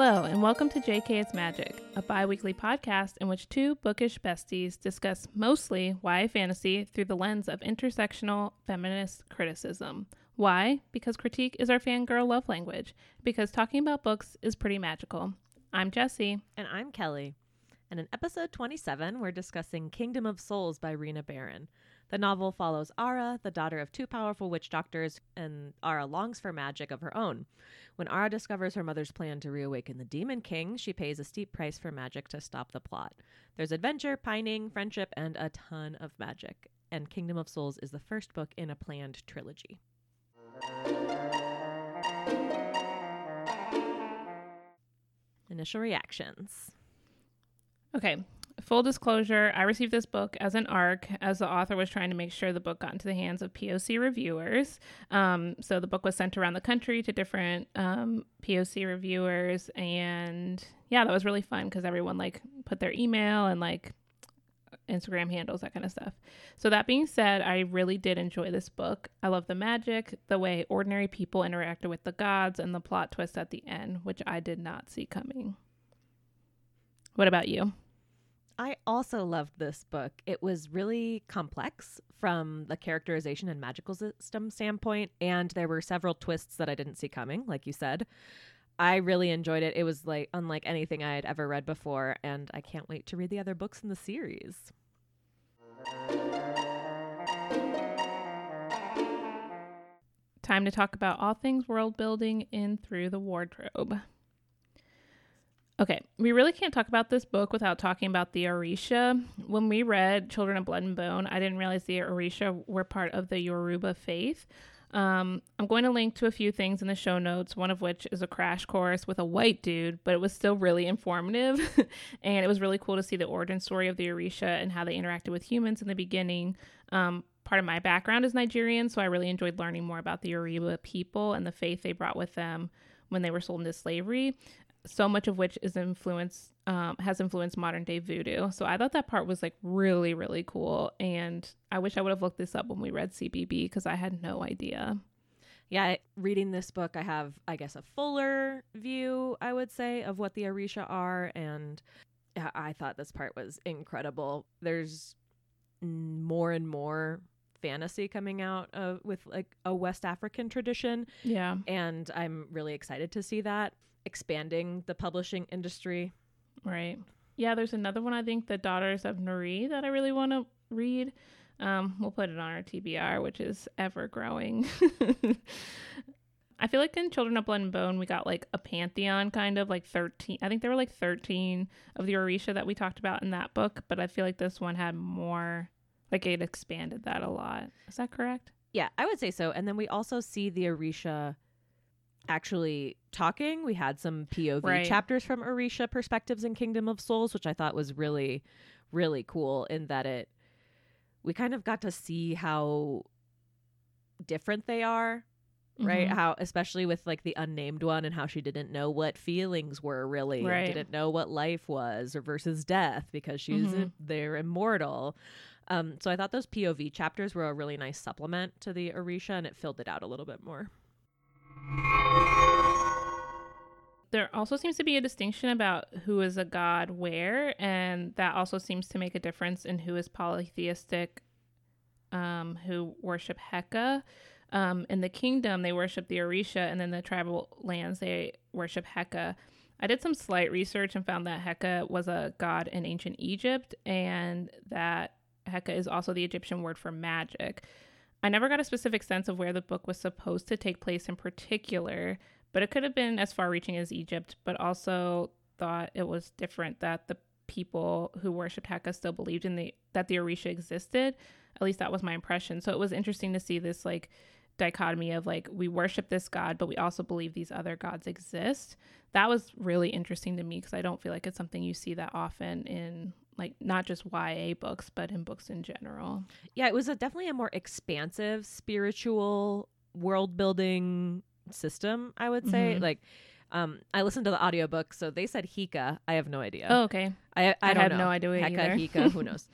Hello, and welcome to JK It's Magic, a bi weekly podcast in which two bookish besties discuss mostly YA fantasy through the lens of intersectional feminist criticism. Why? Because critique is our fangirl love language, because talking about books is pretty magical. I'm Jesse. And I'm Kelly. And in episode 27, we're discussing Kingdom of Souls by Rena Barron. The novel follows Ara, the daughter of two powerful witch doctors, and Ara longs for magic of her own. When Ara discovers her mother's plan to reawaken the Demon King, she pays a steep price for magic to stop the plot. There's adventure, pining, friendship, and a ton of magic. And Kingdom of Souls is the first book in a planned trilogy. Initial reactions. Okay, full disclosure, I received this book as an ARC, as the author was trying to make sure the book got into the hands of POC reviewers. Um, so the book was sent around the country to different um, POC reviewers, and yeah, that was really fun because everyone like put their email and like Instagram handles, that kind of stuff. So that being said, I really did enjoy this book. I love the magic, the way ordinary people interacted with the gods, and the plot twist at the end, which I did not see coming. What about you? I also loved this book. It was really complex from the characterization and magical system standpoint, and there were several twists that I didn't see coming, like you said. I really enjoyed it. It was like unlike anything I had ever read before, and I can't wait to read the other books in the series. Time to talk about all things world building in Through the Wardrobe. Okay, we really can't talk about this book without talking about the Orisha. When we read Children of Blood and Bone, I didn't realize the Orisha were part of the Yoruba faith. Um, I'm going to link to a few things in the show notes, one of which is a crash course with a white dude, but it was still really informative. and it was really cool to see the origin story of the Orisha and how they interacted with humans in the beginning. Um, part of my background is Nigerian, so I really enjoyed learning more about the Yoruba people and the faith they brought with them when they were sold into slavery so much of which is influence um, has influenced modern day voodoo. So I thought that part was like really really cool, and I wish I would have looked this up when we read CBB because I had no idea. Yeah, reading this book, I have I guess a fuller view, I would say, of what the Orisha are, and I thought this part was incredible. There's more and more fantasy coming out of with like a West African tradition. Yeah. And I'm really excited to see that expanding the publishing industry. Right. Yeah, there's another one I think, The Daughters of Nri, that I really want to read. Um, we'll put it on our TBR, which is ever growing. I feel like in Children of Blood and Bone, we got like a pantheon kind of like 13. I think there were like 13 of the Orisha that we talked about in that book, but I feel like this one had more, like it expanded that a lot. Is that correct? Yeah, I would say so. And then we also see the Orisha actually talking. We had some POV right. chapters from Orisha perspectives in Kingdom of Souls, which I thought was really, really cool in that it we kind of got to see how different they are. Right. Mm-hmm. How, especially with like the unnamed one and how she didn't know what feelings were really, right. didn't know what life was or versus death because she's, mm-hmm. they're immortal. Um, so I thought those POV chapters were a really nice supplement to the Orisha and it filled it out a little bit more. There also seems to be a distinction about who is a god where, and that also seems to make a difference in who is polytheistic, um, who worship Heka. Um, in the kingdom, they worship the Orisha, and then the tribal lands, they worship Heka. I did some slight research and found that Heka was a god in ancient Egypt, and that Heka is also the Egyptian word for magic. I never got a specific sense of where the book was supposed to take place in particular, but it could have been as far reaching as Egypt, but also thought it was different that the people who worshipped Heka still believed in the that the Orisha existed. At least that was my impression. So it was interesting to see this like dichotomy of like we worship this god but we also believe these other gods exist that was really interesting to me because i don't feel like it's something you see that often in like not just YA books, but in books in general. Yeah, it was a, definitely a more expansive spiritual world building system, I would say. Mm-hmm. Like, um, I listened to the audiobook, so they said Hika. I have no idea. Oh, okay. I I, I have know. no idea Heka, Hika, who knows?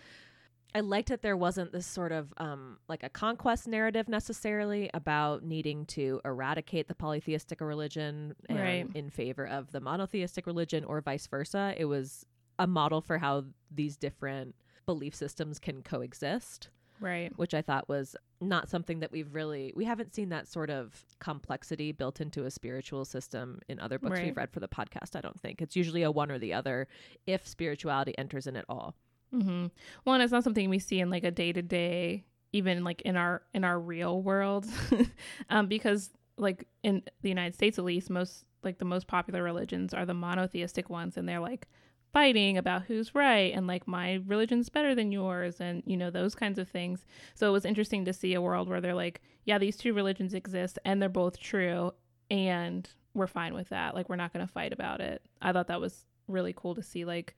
I liked that there wasn't this sort of um, like a conquest narrative necessarily about needing to eradicate the polytheistic religion right. in favor of the monotheistic religion or vice versa. It was a model for how these different belief systems can coexist. Right. Which I thought was not something that we've really we haven't seen that sort of complexity built into a spiritual system in other books right. we've read for the podcast, I don't think. It's usually a one or the other if spirituality enters in at all. Mm-hmm. Well, it's not something we see in like a day to day, even like in our in our real world, um, because like in the United States at least, most like the most popular religions are the monotheistic ones, and they're like fighting about who's right and like my religion's better than yours and you know those kinds of things. So it was interesting to see a world where they're like yeah these two religions exist and they're both true and we're fine with that. Like we're not going to fight about it. I thought that was really cool to see like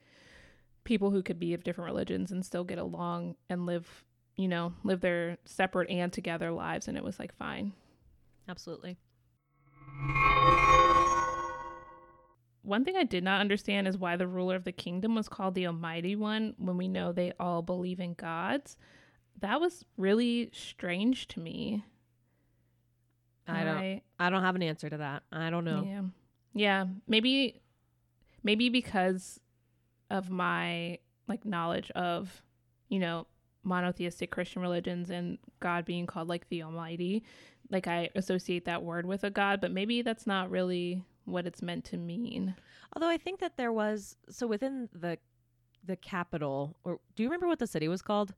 people who could be of different religions and still get along and live you know live their separate and together lives and it was like fine absolutely one thing I did not understand is why the ruler of the kingdom was called the Almighty One when we know they all believe in gods. That was really strange to me. I don't I, I don't have an answer to that. I don't know. Yeah. Yeah, maybe maybe because of my like knowledge of, you know, monotheistic Christian religions and God being called like the Almighty, like I associate that word with a god, but maybe that's not really what it's meant to mean. Although I think that there was so within the the capital or do you remember what the city was called?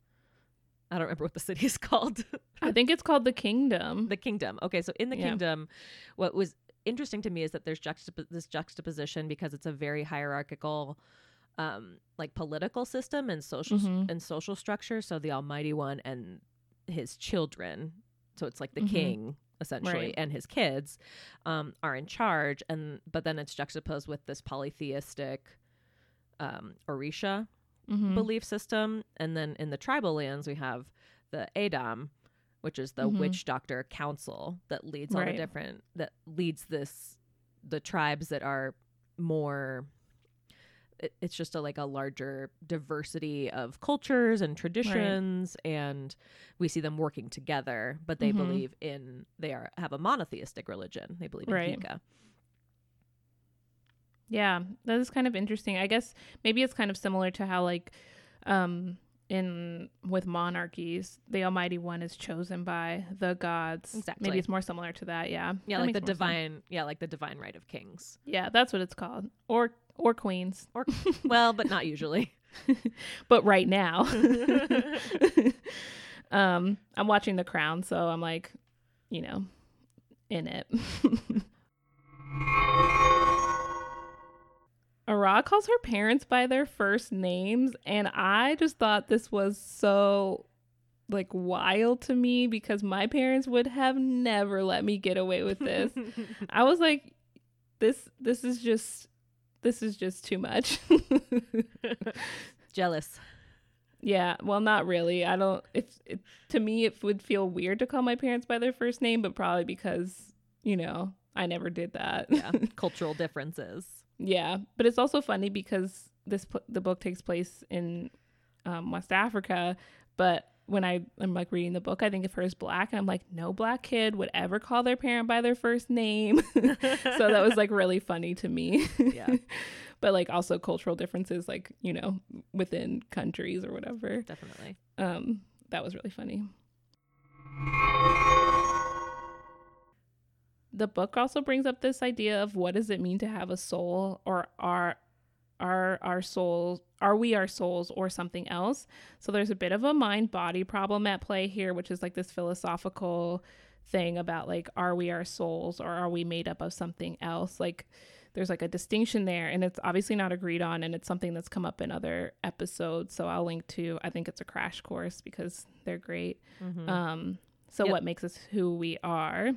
I don't remember what the city is called. I think it's called the kingdom. The kingdom. Okay, so in the yeah. kingdom what was interesting to me is that there's juxtap- this juxtaposition because it's a very hierarchical um like political system and social mm-hmm. and social structure so the almighty one and his children so it's like the mm-hmm. king essentially right. and his kids um, are in charge and but then it's juxtaposed with this polytheistic um, orisha mm-hmm. belief system and then in the tribal lands we have the Edom which is the mm-hmm. witch doctor council that leads all the different that leads this the tribes that are more it's just a like a larger diversity of cultures and traditions right. and we see them working together but they mm-hmm. believe in they are have a monotheistic religion they believe in right. Hika. yeah that is kind of interesting i guess maybe it's kind of similar to how like um in with monarchies the almighty one is chosen by the gods. Exactly. maybe it's more similar to that yeah. Yeah that like the divine sense. yeah like the divine right of kings. Yeah that's what it's called. Or or queens. Or well but not usually. But right now. Um i'm watching the crown so i'm like you know in it Ara calls her parents by their first names, and I just thought this was so like wild to me because my parents would have never let me get away with this. I was like, this this is just this is just too much. Jealous. Yeah, well, not really. I don't. It's it, to me, it would feel weird to call my parents by their first name, but probably because you know I never did that. yeah, cultural differences. Yeah, but it's also funny because this the book takes place in um, West Africa, but when I am like reading the book, I think of her as black, and I'm like, no black kid would ever call their parent by their first name. so that was like really funny to me. Yeah. but like also cultural differences, like you know, within countries or whatever. Definitely. Um, that was really funny. The book also brings up this idea of what does it mean to have a soul, or are are our souls are we our souls or something else? So there's a bit of a mind body problem at play here which is like this philosophical thing about like are we our souls or are we made up of something else? Like there's like a distinction there and it's obviously not agreed on and it's something that's come up in other episodes. So i'll link to i think it's a crash course because they're great. Mm-hmm. um so yep. what makes us who we are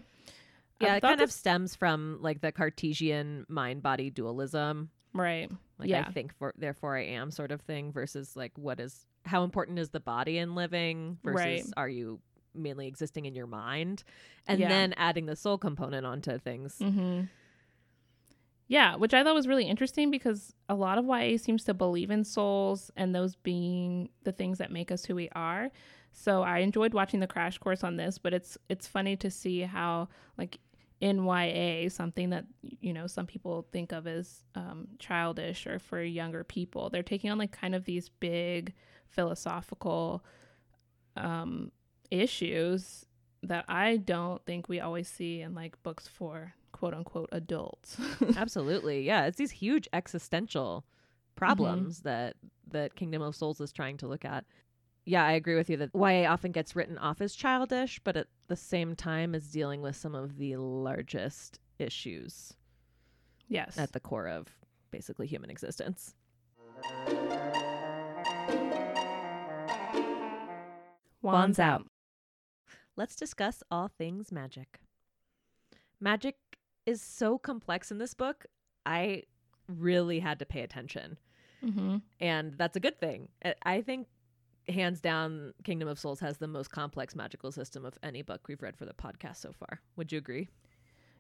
yeah it kind this... of stems from like the cartesian mind body dualism Right. Like yeah. I think for therefore I am sort of thing versus like what is how important is the body in living versus right. are you mainly existing in your mind and yeah. then adding the soul component onto things. Mm-hmm. Yeah, which I thought was really interesting because a lot of YA seems to believe in souls and those being the things that make us who we are. So I enjoyed watching the crash course on this, but it's it's funny to see how like in YA, something that you know some people think of as um, childish or for younger people, they're taking on like kind of these big philosophical um, issues that I don't think we always see in like books for quote unquote adults. Absolutely. Yeah, it's these huge existential problems mm-hmm. that that Kingdom of Souls is trying to look at. Yeah, I agree with you that YA often gets written off as childish, but at the same time is dealing with some of the largest issues. Yes. At the core of basically human existence. Wands out. Let's discuss all things magic. Magic is so complex in this book. I really had to pay attention. Mm-hmm. And that's a good thing. I think, hands down, Kingdom of Souls has the most complex magical system of any book we've read for the podcast so far. Would you agree?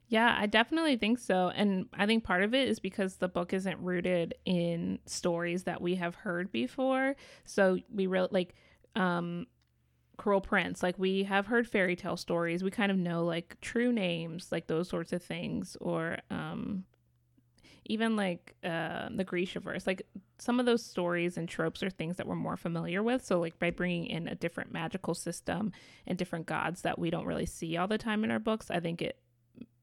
Yeah, I definitely think so. And I think part of it is because the book isn't rooted in stories that we have heard before. So we really like um Cruel Prince. Like we have heard fairy tale stories. We kind of know like true names, like those sorts of things, or um, even like uh, the Grishaverse. Like some of those stories and tropes are things that we're more familiar with. So like by bringing in a different magical system and different gods that we don't really see all the time in our books, I think it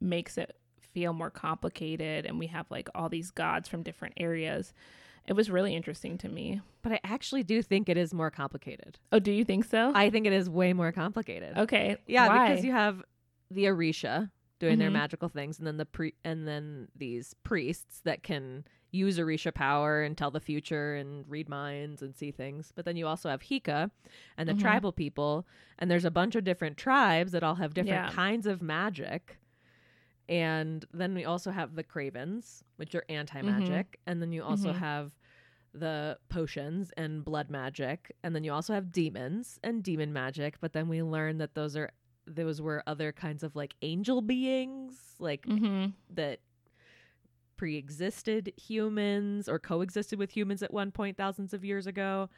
makes it feel more complicated. And we have like all these gods from different areas. It was really interesting to me. But I actually do think it is more complicated. Oh, do you think so? I think it is way more complicated. Okay. Yeah, Why? because you have the Orisha doing mm-hmm. their magical things and then the pre and then these priests that can use Orisha power and tell the future and read minds and see things. But then you also have hika and the mm-hmm. tribal people and there's a bunch of different tribes that all have different yeah. kinds of magic. And then we also have the Cravens, which are anti magic. Mm-hmm. And then you also mm-hmm. have the potions and blood magic. And then you also have demons and demon magic. But then we learn that those are those were other kinds of like angel beings, like mm-hmm. that pre-existed humans or coexisted with humans at one point thousands of years ago.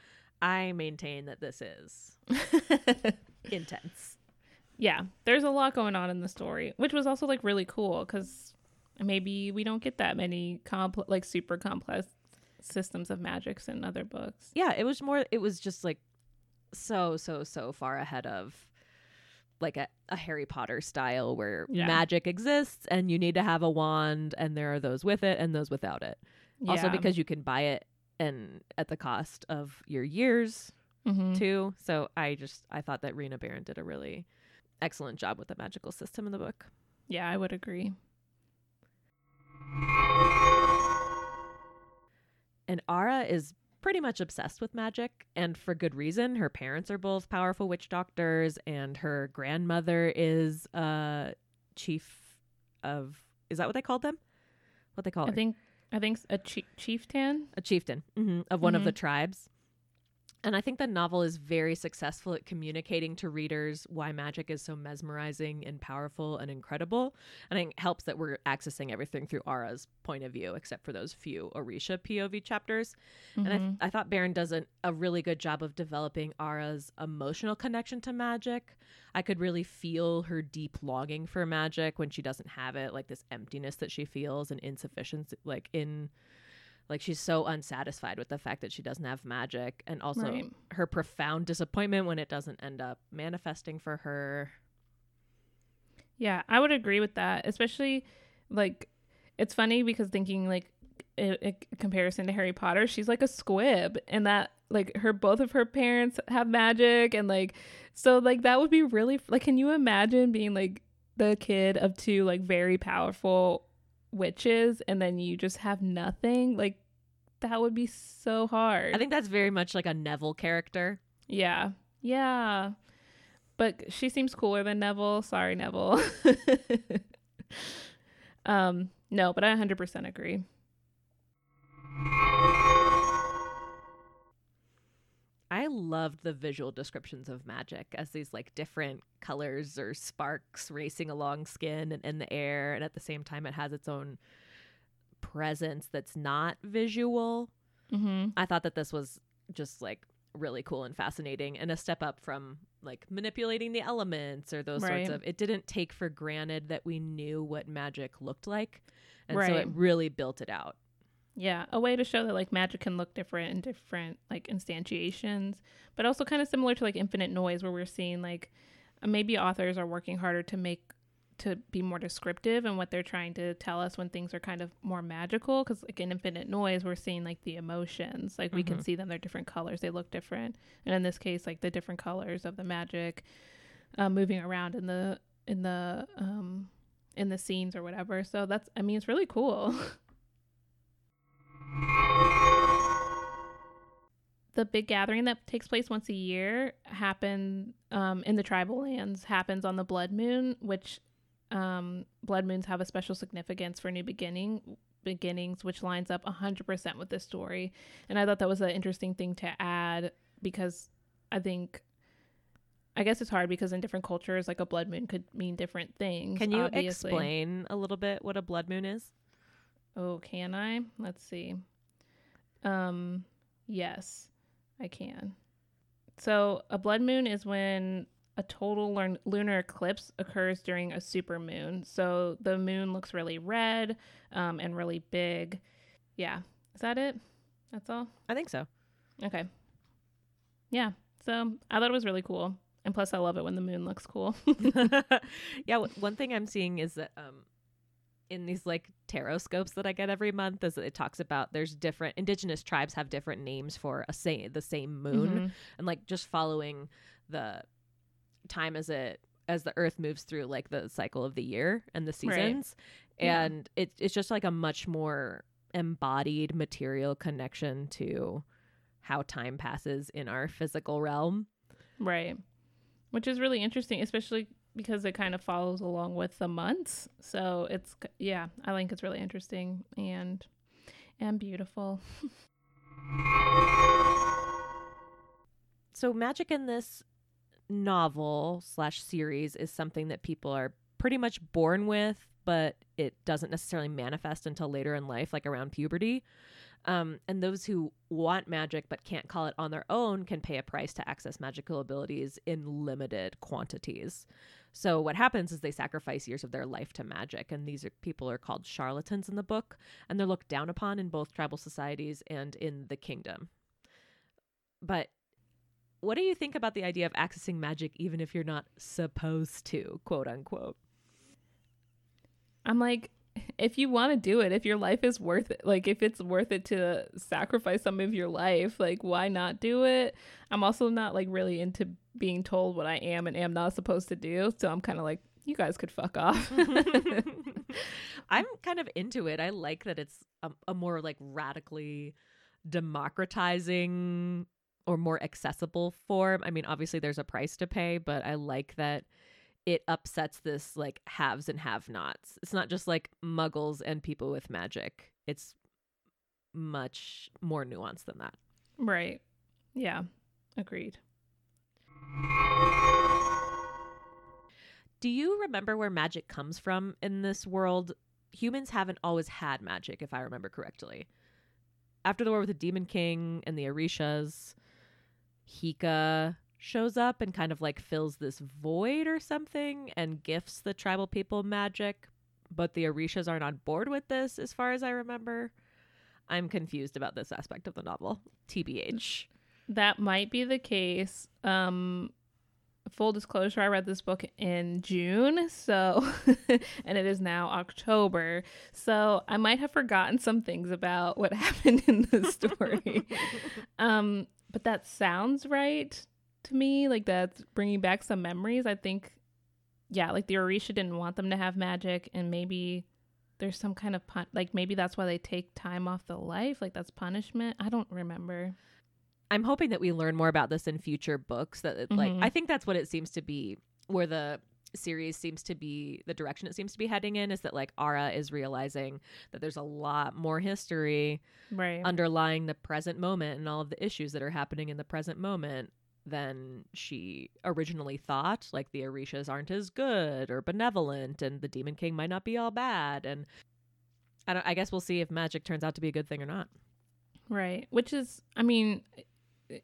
I maintain that this is intense yeah, there's a lot going on in the story, which was also like really cool because maybe we don't get that many complex, like super complex systems of magics in other books. Yeah, it was more. It was just like so so so far ahead of like a, a Harry Potter style where yeah. magic exists and you need to have a wand and there are those with it and those without it. Yeah. Also because you can buy it and at the cost of your years mm-hmm. too. So I just I thought that Rena Barron did a really excellent job with the magical system in the book. Yeah, I would agree. And Ara is pretty much obsessed with magic, and for good reason. Her parents are both powerful witch doctors, and her grandmother is a chief of. Is that what they called them? What they call I her? think I think a chi- chieftain. A chieftain mm-hmm, of one mm-hmm. of the tribes. And I think the novel is very successful at communicating to readers why magic is so mesmerizing and powerful and incredible. And it helps that we're accessing everything through Ara's point of view, except for those few Orisha POV chapters. Mm-hmm. And I, th- mm-hmm. I thought Barron does a, a really good job of developing Ara's emotional connection to magic. I could really feel her deep longing for magic when she doesn't have it, like this emptiness that she feels and insufficiency, like in like she's so unsatisfied with the fact that she doesn't have magic and also right. her profound disappointment when it doesn't end up manifesting for her. Yeah, I would agree with that, especially like it's funny because thinking like in, comparison to Harry Potter, she's like a squib and that like her both of her parents have magic and like so like that would be really like can you imagine being like the kid of two like very powerful witches and then you just have nothing like that would be so hard. I think that's very much like a neville character. Yeah. Yeah. But she seems cooler than neville. Sorry neville. Um no but i 100% agree. I loved the visual descriptions of magic as these like different colors or sparks racing along skin and in the air, and at the same time, it has its own presence that's not visual. Mm-hmm. I thought that this was just like really cool and fascinating and a step up from like manipulating the elements or those Right. sorts of it didn't take for granted that we knew what magic looked like and so it really built it out Yeah, a way to show that like magic can look different in different like instantiations, but also kind of similar to like Infinite Noise, where we're seeing like uh, maybe authors are working harder to make to be more descriptive and what they're trying to tell us when things are kind of more magical. Because like in Infinite Noise, we're seeing like the emotions, like we can Mhm. see them; they're different colors, they look different, and in this case, like the different colors of the magic uh, moving around in the in the um in the scenes or whatever. So that's I mean, it's really cool. the big gathering that takes place once a year happen um, in the tribal lands happens on the blood moon which um, blood moons have a special significance for new beginning beginnings which lines up 100% with this story and i thought that was an interesting thing to add because i think i guess it's hard because in different cultures like a blood moon could mean different things can you obviously. explain a little bit what a blood moon is Oh, can I? Let's see. Um, yes, I can. So, a blood moon is when a total lun- lunar eclipse occurs during a supermoon. So, the moon looks really red um, and really big. Yeah. Is that it? That's all? i think so Okay. Yeah. So, I thought it was really cool. And plus, I love it when the moon looks cool. yeah one thing i'm seeing is that um in these like tarot scopes that i get every month is that it talks about there's different indigenous tribes have different names for a say the same moon Mhm. and like just following the time as it as the earth moves through like the cycle of the year and the Right. seasons Yeah. and it, it's just like a much more embodied material connection to how time passes in our physical realm Right. Which is really interesting, especially because it kind of follows along with the months. So it's yeah, I think it's really interesting and and beautiful. so magic in this novel slash series is something that people are pretty much born with but it doesn't necessarily manifest until later in life like around puberty. Um, and those who want magic but can't call it on their own can pay a price to access magical abilities in limited quantities. So what happens is they sacrifice years of their life to magic and these are, people are called charlatans in the book and they're looked down upon in both tribal societies and in the kingdom. But what do you think about the idea of accessing magic even if you're not supposed to, quote unquote? I'm like if you want to do it, if your life is worth it, like if it's worth it to sacrifice some of your life, like why not do it? I'm also not like really into being told what I am and am not supposed to do, so I'm kind of like you guys could fuck off. I'm kind of into it. I like that it's a, a more like radically democratizing or more accessible form. I mean, obviously there's a price to pay, but I like that it upsets this like haves and have nots. It's not just like muggles and people with magic. It's much more nuanced than that. right. Yeah. Agreed. Do you remember where magic comes from in this world? Humans haven't always had magic, if I remember correctly. After the war with the Demon King and the Orishas, Hika shows up and kind of like fills this void or something and gifts the tribal people magic, but the Orishas aren't on board with this, as far as I remember. I'm confused about this aspect of the novel. TBH. That might be the case. Um full disclosure, I read this book in June, so and it is now October. So I might have forgotten some things about what happened in the story. um but that sounds right to me. Like that's bringing back some memories. I think yeah, like the Orisha didn't want them to have magic and maybe there's some kind of pun- like maybe that's why they take time off the life like that's punishment i don't remember I'm hoping that we learn more about this in future books. That it, like Mhm. I think that's what it seems to be. Where the series seems to be the direction it seems to be heading in is that like Ara is realizing that there's a lot more history right underlying the present moment and all of the issues that are happening in the present moment than she originally thought. Like the Orishas aren't as good or benevolent, and the Demon King might not be all bad. And I don't I guess we'll see if magic turns out to be a good thing or not. Right. Which is I mean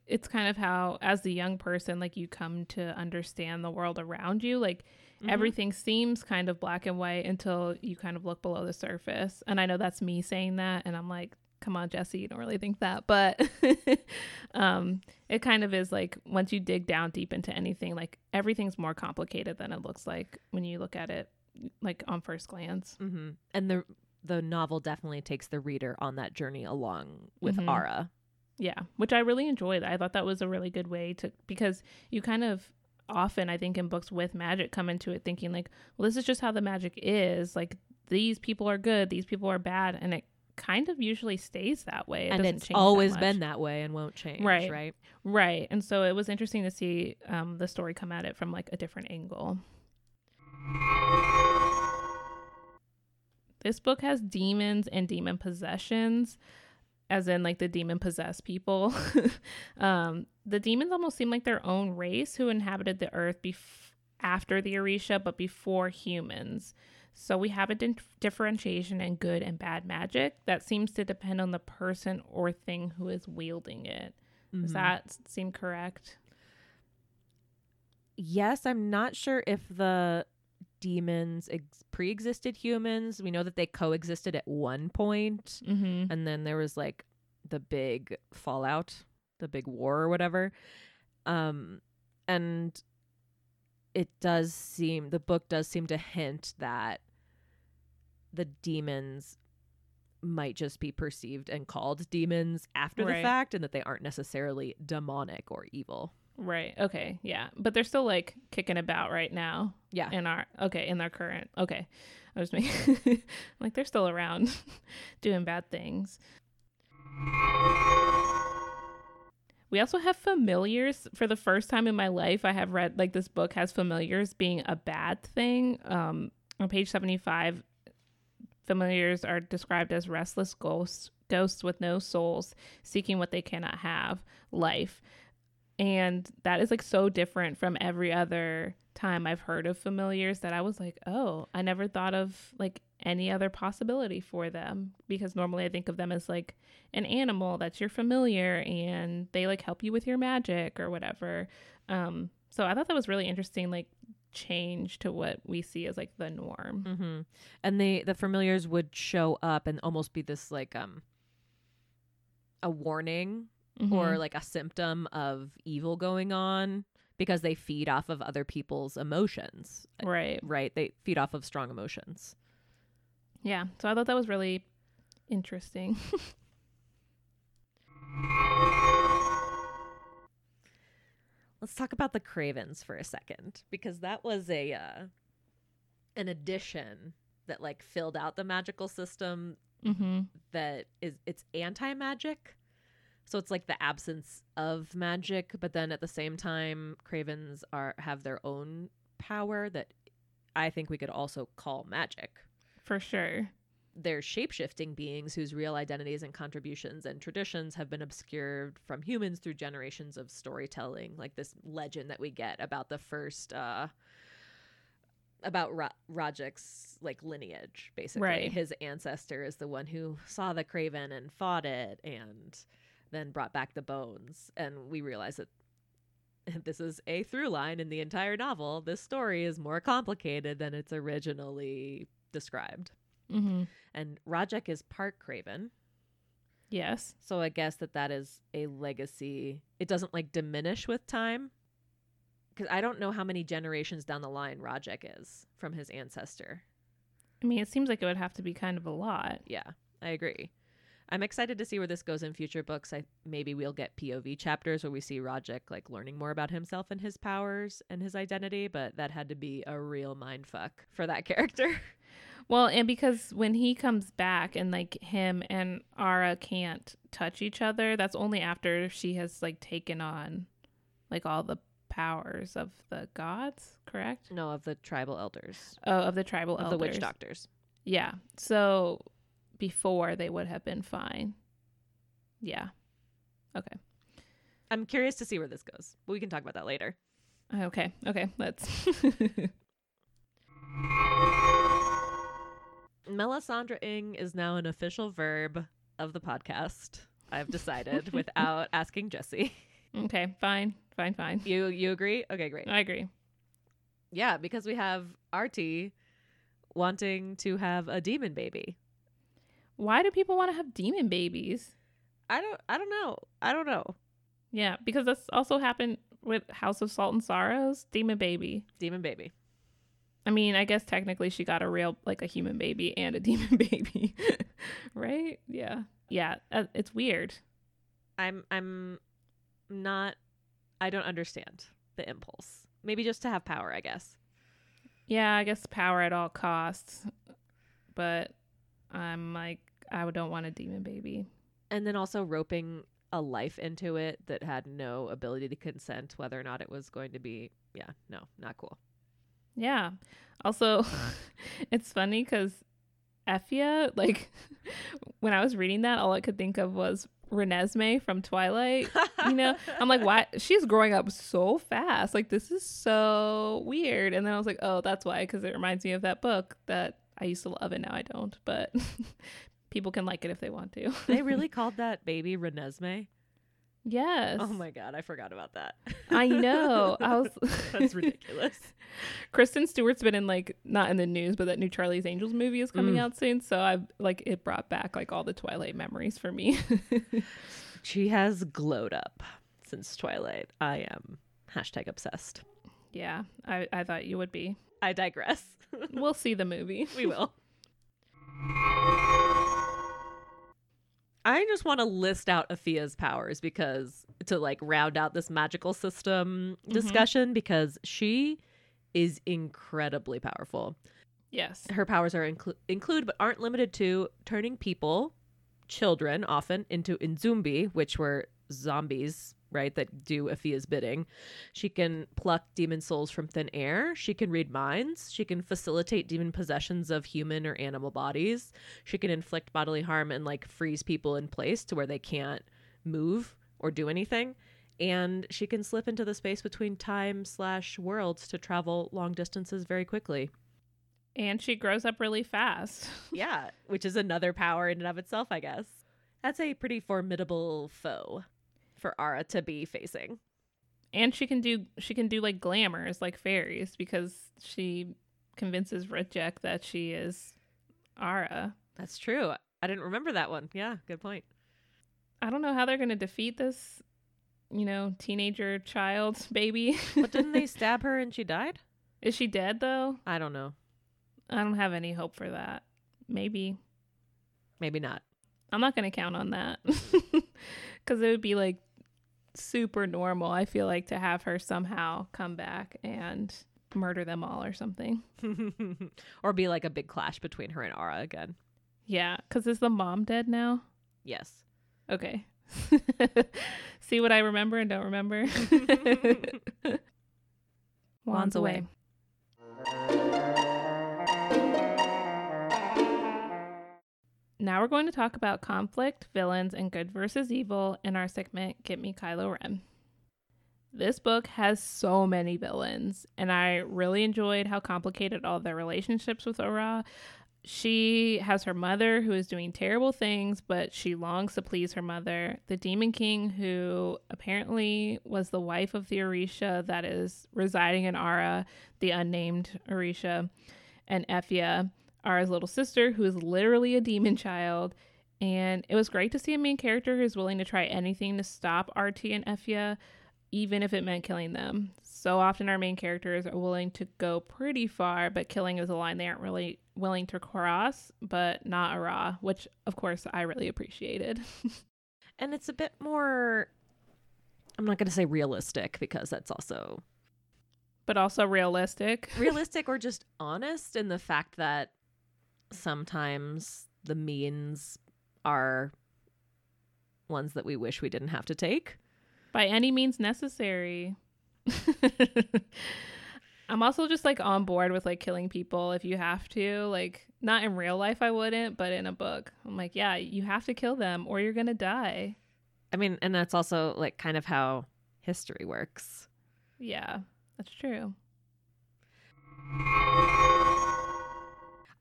it's kind of how as a young person like you come to understand the world around you like mm-hmm. everything seems kind of black and white until you kind of look below the surface and i know that's me saying that and i'm like come on jesse you don't really think that but um it kind of is like once you dig down deep into anything like everything's more complicated than it looks like when you look at it like on first glance mm-hmm. and the the novel definitely takes the reader on that journey along with mm-hmm. Ara. Yeah, which I really enjoyed. I thought that was a really good way to because you kind of often I think in books with magic come into it thinking like, well, this is just how the magic is. Like these people are good, these people are bad, and it kind of usually stays that way. It and it's always that been that way and won't change. Right. Right. Right. And so it was interesting to see um, the story come at it from like a different angle. This book has demons and demon possessions as in like the demon possessed people. um, the demons almost seem like their own race who inhabited the earth bef- after the Orisha, but before humans. So we have a di- differentiation in good and bad magic that seems to depend on the person or thing who is wielding it. Mm-hmm. Does that seem correct? Yes, I'm not sure if the demons ex- pre-existed humans. We know that they coexisted at one point, mm-hmm. and then there was like the big fallout, the big war or whatever. Um, and it does seem the book does seem to hint that the demons might just be perceived and called demons after right. the fact and that they aren't necessarily demonic or evil. Right. Okay. Yeah. But they're still like kicking about right now. Yeah. In our okay, in their current okay. I was making like they're still around doing bad things. We also have familiars. For the first time in my life, I have read like this book has familiars being a bad thing. Um, on page 75, familiars are described as restless ghosts, ghosts with no souls, seeking what they cannot have, life and that is like so different from every other time I've heard of familiars that I was like, oh, I never thought of like any other possibility for them because normally I think of them as like an animal that's your familiar and they like help you with your magic or whatever. Um, so I thought that was really interesting, like change to what we see as like the norm. Mm-hmm. And they the familiars would show up and almost be this like um a warning mm-hmm. or like a symptom of evil going on because they feed off of other people's emotions. Right. Right. They feed off of strong emotions. Yeah. So I thought that was really interesting. Let's talk about the Cravens for a second because that was a uh, an addition that like filled out the magical system mm-hmm. that is it's anti-magic so it's like the absence of magic, but then at the same time, cravens are have their own power that I think we could also call magic. For sure. They're shapeshifting beings whose real identities and contributions and traditions have been obscured from humans through generations of storytelling, like this legend that we get about the first uh about Ra- Rudjek's like lineage basically. Right. His ancestor is the one who saw the craven and fought it and then brought back the bones. And we realize that this is a through line in the entire novel. This story is more complicated than it's originally described. Mm-hmm. And Rudjek is part Craven. Yes. So I guess that that is a legacy. It doesn't like diminish with time. Because I don't know how many generations down the line Rudjek is from his ancestor. I mean, it seems like it would have to be kind of a lot. Yeah, I agree. I'm excited to see where this goes in future books. I maybe we'll get POV chapters where we see Rudjek like learning more about himself and his powers and his identity, but that had to be a real mind fuck for that character. Well, and because when he comes back and like him and Ara can't touch each other, that's only after she has like taken on like all the powers of the gods, correct? No, of the tribal elders. Oh, of the tribal of elders. the witch doctors. Yeah. So before they would have been fine. Yeah. Okay. I'm curious to see where this goes. But we can talk about that later. Okay. Okay. Let's. Melisandre-ing is now an official verb of the podcast. I've decided without asking Jesse. Okay, fine, fine, fine. You you agree? Okay, great. I agree. Yeah, because we have Arti wanting to have a demon baby. Why do people want to have demon babies? I don't I don't know. I don't know. Yeah, because that's also happened with House of Salt and Sorrows, demon baby. Demon baby. I mean, I guess technically she got a real like a human baby and a demon baby. right? Yeah. Yeah, uh, it's weird. I'm I'm not I don't understand the impulse. Maybe just to have power, I guess. Yeah, I guess power at all costs. But I'm like I don't want a demon baby. And then also roping a life into it that had no ability to consent whether or not it was going to be yeah, no, not cool. Yeah. Also, it's funny cuz Efiya, like when I was reading that, all I could think of was Renesmee from Twilight. You know, I'm like, why? She's growing up so fast. Like, this is so weird. And then I was like, oh, that's why, because it reminds me of that book that I used to love it, now I don't. But people can like it if they want to. they really called that baby Renesmee. Yes. Oh my god, I forgot about that. I know. I was That's ridiculous. Kristen Stewart's been in like not in the news, but that new Charlie's Angels movie is coming mm. out soon. So I like it brought back like all the Twilight memories for me. she has glowed up since Twilight. I am hashtag obsessed. Yeah, I, I thought you would be. I digress. we'll see the movie. We will. I just want to list out Efiya's powers because to like round out this magical system mm-hmm. discussion because she is incredibly powerful. Yes. Her powers are inclu- include but aren't limited to turning people, children often into Nzumbi, which were zombies right, that do Efiya's bidding. She can pluck demon souls from thin air. She can read minds. She can facilitate demon possessions of human or animal bodies. She can inflict bodily harm and like freeze people in place to where they can't move or do anything. And she can slip into the space between time slash worlds to travel long distances very quickly. And she grows up really fast. yeah, which is another power in and of itself, I guess. That's a pretty formidable foe for Ara to be facing. And she can do she can do like glamours like fairies because she convinces Rudjek that she is Ara. That's true. I didn't remember that one. Yeah, good point. I don't know how they're going to defeat this, you know, teenager child baby. but didn't they stab her and she died? Is she dead though? I don't know. I don't have any hope for that. Maybe. Maybe not. I'm not going to count on that. Cuz it would be like super normal, I feel like, to have her somehow come back and murder them all or something. or be like a big clash between her and Ara again. Yeah, because is the mom dead now? Yes. Okay. See what I remember and don't remember? Wands away. Now we're going to talk about conflict, villains, and good versus evil in our segment Get Me Kylo Ren. This book has so many villains, and I really enjoyed how complicated all their relationships with Ara. She has her mother who is doing terrible things, but she longs to please her mother. The Demon King, who apparently was the wife of the Orisha that is residing in Ara, the unnamed Orisha, and Efiya Ara's little sister, who is literally a demon child. And it was great to see a main character who's willing to try anything to stop Arti and Efiya, even if it meant killing them. So often our main characters are willing to go pretty far, but killing is a line they aren't really willing to cross, but not Ara, which of course I really appreciated. and it's a bit more I'm not going to say realistic because that's also but also realistic. realistic or just honest in the fact that sometimes the means are ones that we wish we didn't have to take. By any means necessary. I'm also just like on board with like killing people if you have to. Like, not in real life, I wouldn't, but in a book, I'm like, yeah, you have to kill them or you're going to die. I mean, and that's also like kind of how history works. Yeah, that's true.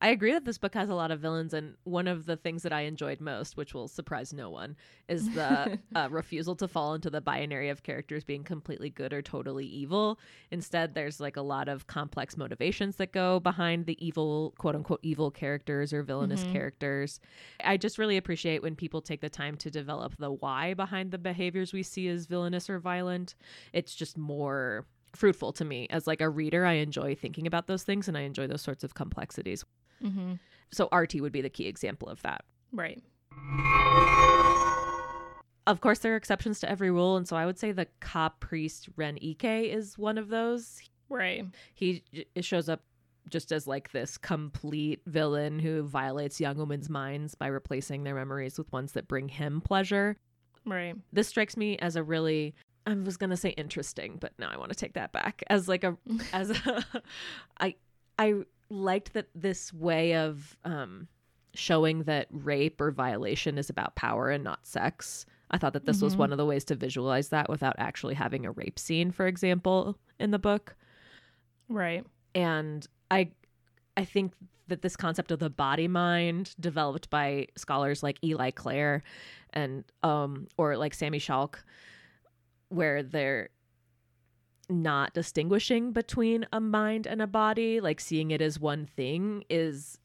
I agree that this book has a lot of villains, and one of the things that I enjoyed most, which will surprise no one, is the uh, refusal to fall into the binary of characters being completely good or totally evil. Instead, there's like a lot of complex motivations that go behind the evil, quote unquote, evil characters or villainous mm-hmm. characters. I just really appreciate when people take the time to develop the why behind the behaviors we see as villainous or violent. It's just more fruitful to me as like a reader i enjoy thinking about those things and i enjoy those sorts of complexities Mm-hmm. So Arti would be the key example of that. Right. Of course, there are exceptions to every rule, and so I would say the cop priest Ren Ike is one of those. Right. He it shows up just as like this complete villain who violates young women's minds by replacing their memories with ones that bring him pleasure. Right. This strikes me as a really I was gonna say interesting, but now I want to take that back. As like a as a I I liked that this way of um, showing that rape or violation is about power and not sex. I thought that this mm-hmm. was one of the ways to visualize that without actually having a rape scene, for example, in the book. Right. And I I think that this concept of the body mind developed by scholars like Eli Clare and um or like Sami Schalk where they're not distinguishing between a mind and a body, like seeing it as one thing is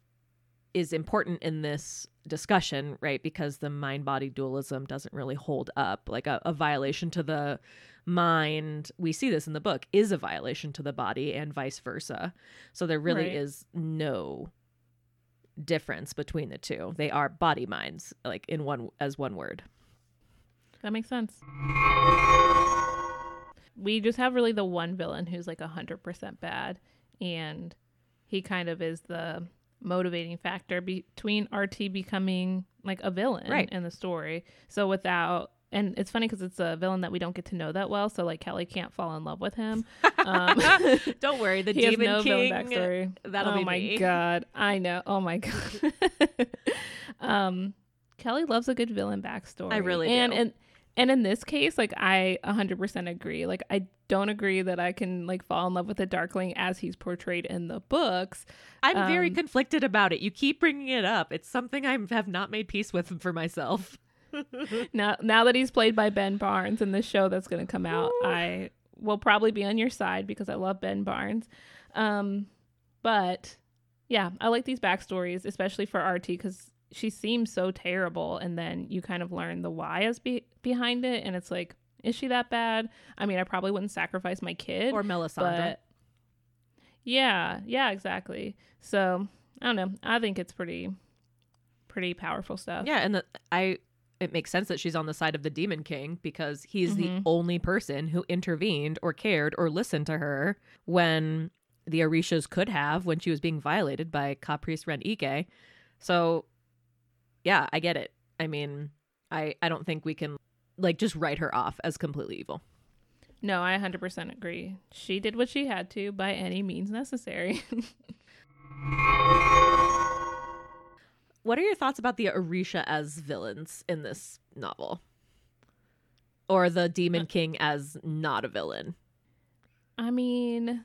is important in this discussion, right? Because the mind body dualism doesn't really hold up. Like a, a, violation to the mind, we see this in the book, is a violation to the body and vice versa. So there really right. is no difference between the two. They are body minds, like in one as one word. That makes sense we just have really the one villain who's like 100% bad and he kind of is the motivating factor between Arti becoming like a villain right. in the story. So without and it's funny because it's a villain that we don't get to know that well. So like Kelly can't fall in love with him. Um, don't worry, the demon no king. Backstory. That'll be oh be my me. god, I know. Oh my god. um, Kelly loves a good villain backstory. I really and, do. And and in this case, like I 100% agree. Like I don't agree that I can like fall in love with a darkling as he's portrayed in the books. I'm um, very conflicted about it. You keep bringing it up. It's something I have not made peace with for myself. now now that he's played by Ben Barnes in the show that's going to come out, Ooh. I will probably be on your side because I love Ben Barnes. Um but yeah, I like these backstories, especially for Arti because she seems so terrible and then you kind of learn the why as be- behind it and it's like is she that bad? I mean i probably wouldn't sacrifice my kid or melisandre. yeah yeah exactly. So i don't know. I think it's pretty pretty powerful stuff. Yeah and the, i it makes sense that she's on the side of the demon king because he's mm-hmm. the only person who intervened or cared or listened to her when the orishas could have when she was being violated by Ka priest ren ike so yeah, I get it. I mean, I I don't think we can like just write her off as completely evil. No, I 100% agree. She did what she had to by any means necessary. what are your thoughts about the Orisha as villains in this novel? Or the Demon uh, King as not a villain? I mean,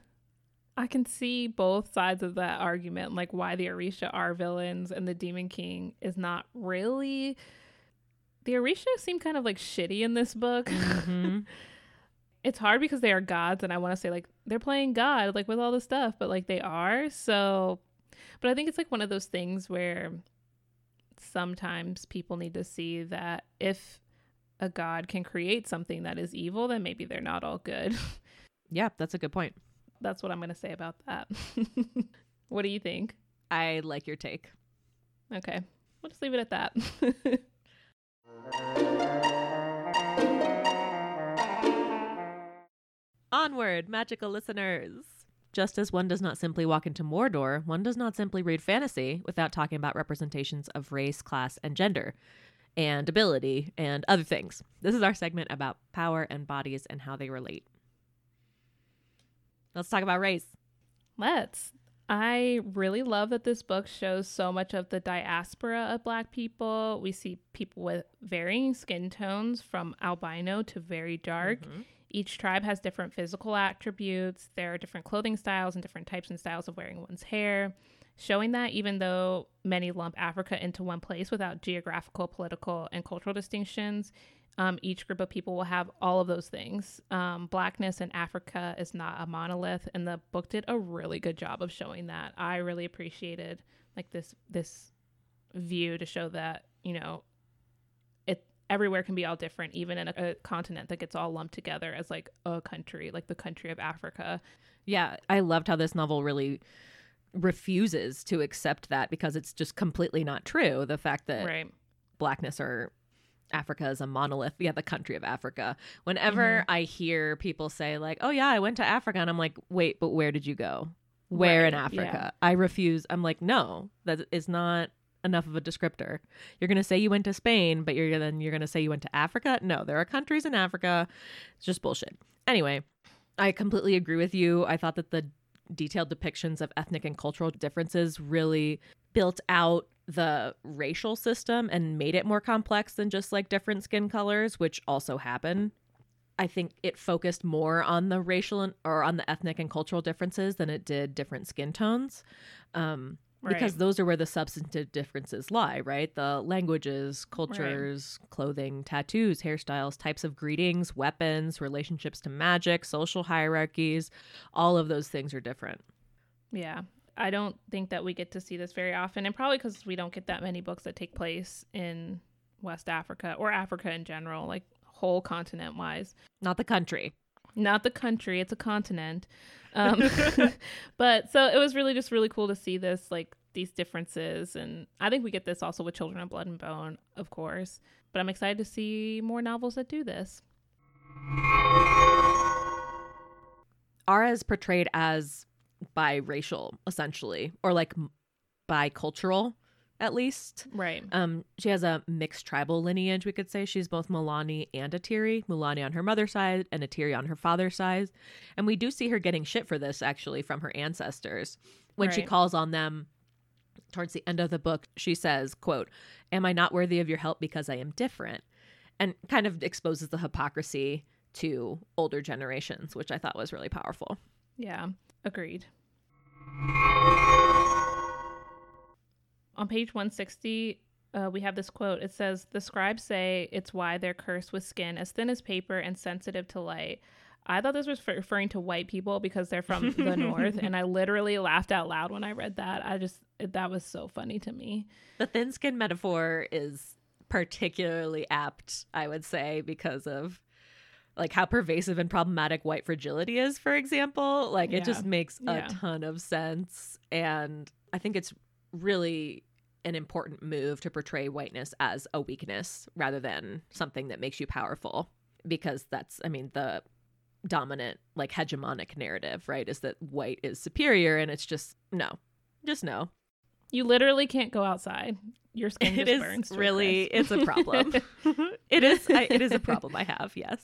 I can see both sides of that argument, like why the Orisha are villains and the Demon King is not really. The Orisha seem kind of like shitty in this book. Mm-hmm. it's hard because they are gods, and I want to say like they're playing God, like with all the stuff, but like they are. So, but I think it's like one of those things where sometimes people need to see that if a god can create something that is evil, then maybe they're not all good. yeah, that's a good point that's what I'm going to say about that. what do you think? I like your take. Okay. We'll just leave it at that. Onward, magical listeners. Just as one does not simply walk into Mordor, one does not simply read fantasy without talking about representations of race, class, and gender, and ability, and other things. This is our segment about power and bodies and how they relate. Let's talk about race. Let's. I really love that this book shows so much of the diaspora of Black people. We see people with varying skin tones from albino to very dark. Mm-hmm. Each tribe has different physical attributes. There are different clothing styles and different types and styles of wearing one's hair. showing that even though many lump Africa into one place without geographical, political, and cultural distinctions, um, each group of people will have all of those things. Um, blackness in Africa is not a monolith, and the book did a really good job of showing that. I really appreciated like this this view to show that you know it everywhere can be all different, even in a, a continent that gets all lumped together as like a country, like the country of Africa. Yeah, I loved how this novel really refuses to accept that because it's just completely not true. The fact that right. blackness or Africa is a monolith. Yeah, the country of Africa. Whenever mm-hmm. I hear people say, like, oh, yeah, I went to Africa, and I'm like, wait, but where did you go? Where right, in Africa? Yeah. I refuse. I'm like, no, that is not enough of a descriptor. You're going to say you went to Spain, but you're then you're going to say you went to Africa? No, there are countries in Africa. It's just bullshit. Anyway, I completely agree with you. I thought that the detailed depictions of ethnic and cultural differences really built out the racial system and made it more complex than just like different skin colors, which also happen. I think it focused more on the racial and, or on the ethnic and cultural differences than it did different skin tones. Um, right. Because those are where the substantive differences lie, right? The languages, cultures, right. clothing, tattoos, hairstyles, types of greetings, weapons, relationships to magic, social hierarchies, all of those things are different. Yeah. I don't think that we get to see this very often, and probably because we don't get that many books that take place in West Africa or Africa in general, like whole continent wise. Not the country. Not the country, it's a continent. Um, but so it was really just really cool to see this, like these differences. And I think we get this also with Children of Blood and Bone, of course. But I'm excited to see more novels that do this. Ara is portrayed as biracial essentially or like bicultural at least. Right. Um, she has a mixed tribal lineage, we could say. She's both Mulani and Atiri. Mulani on her mother's side and Atiri on her father's side. And we do see her getting shit for this actually from her ancestors. When right. she calls on them towards the end of the book, she says, quote, Am I not worthy of your help because I am different? And kind of exposes the hypocrisy to older generations, which I thought was really powerful. Yeah. Agreed. On page 160, uh, we have this quote. It says, The scribes say it's why they're cursed with skin as thin as paper and sensitive to light. I thought this was referring to white people because they're from the north, and I literally laughed out loud when I read that. I just, that was so funny to me. The thin skin metaphor is particularly apt, I would say, because of like how pervasive and problematic white fragility is, for example. Like yeah. it just makes yeah. a ton of sense. And I think it's really an important move to portray whiteness as a weakness rather than something that makes you powerful. Because that's, I mean, the dominant, like hegemonic narrative, right? Is that white is superior. And it's just, no, just no. You literally can't go outside. Your skin it is. Really, it's a problem. it is. I, it is a problem I have. Yes.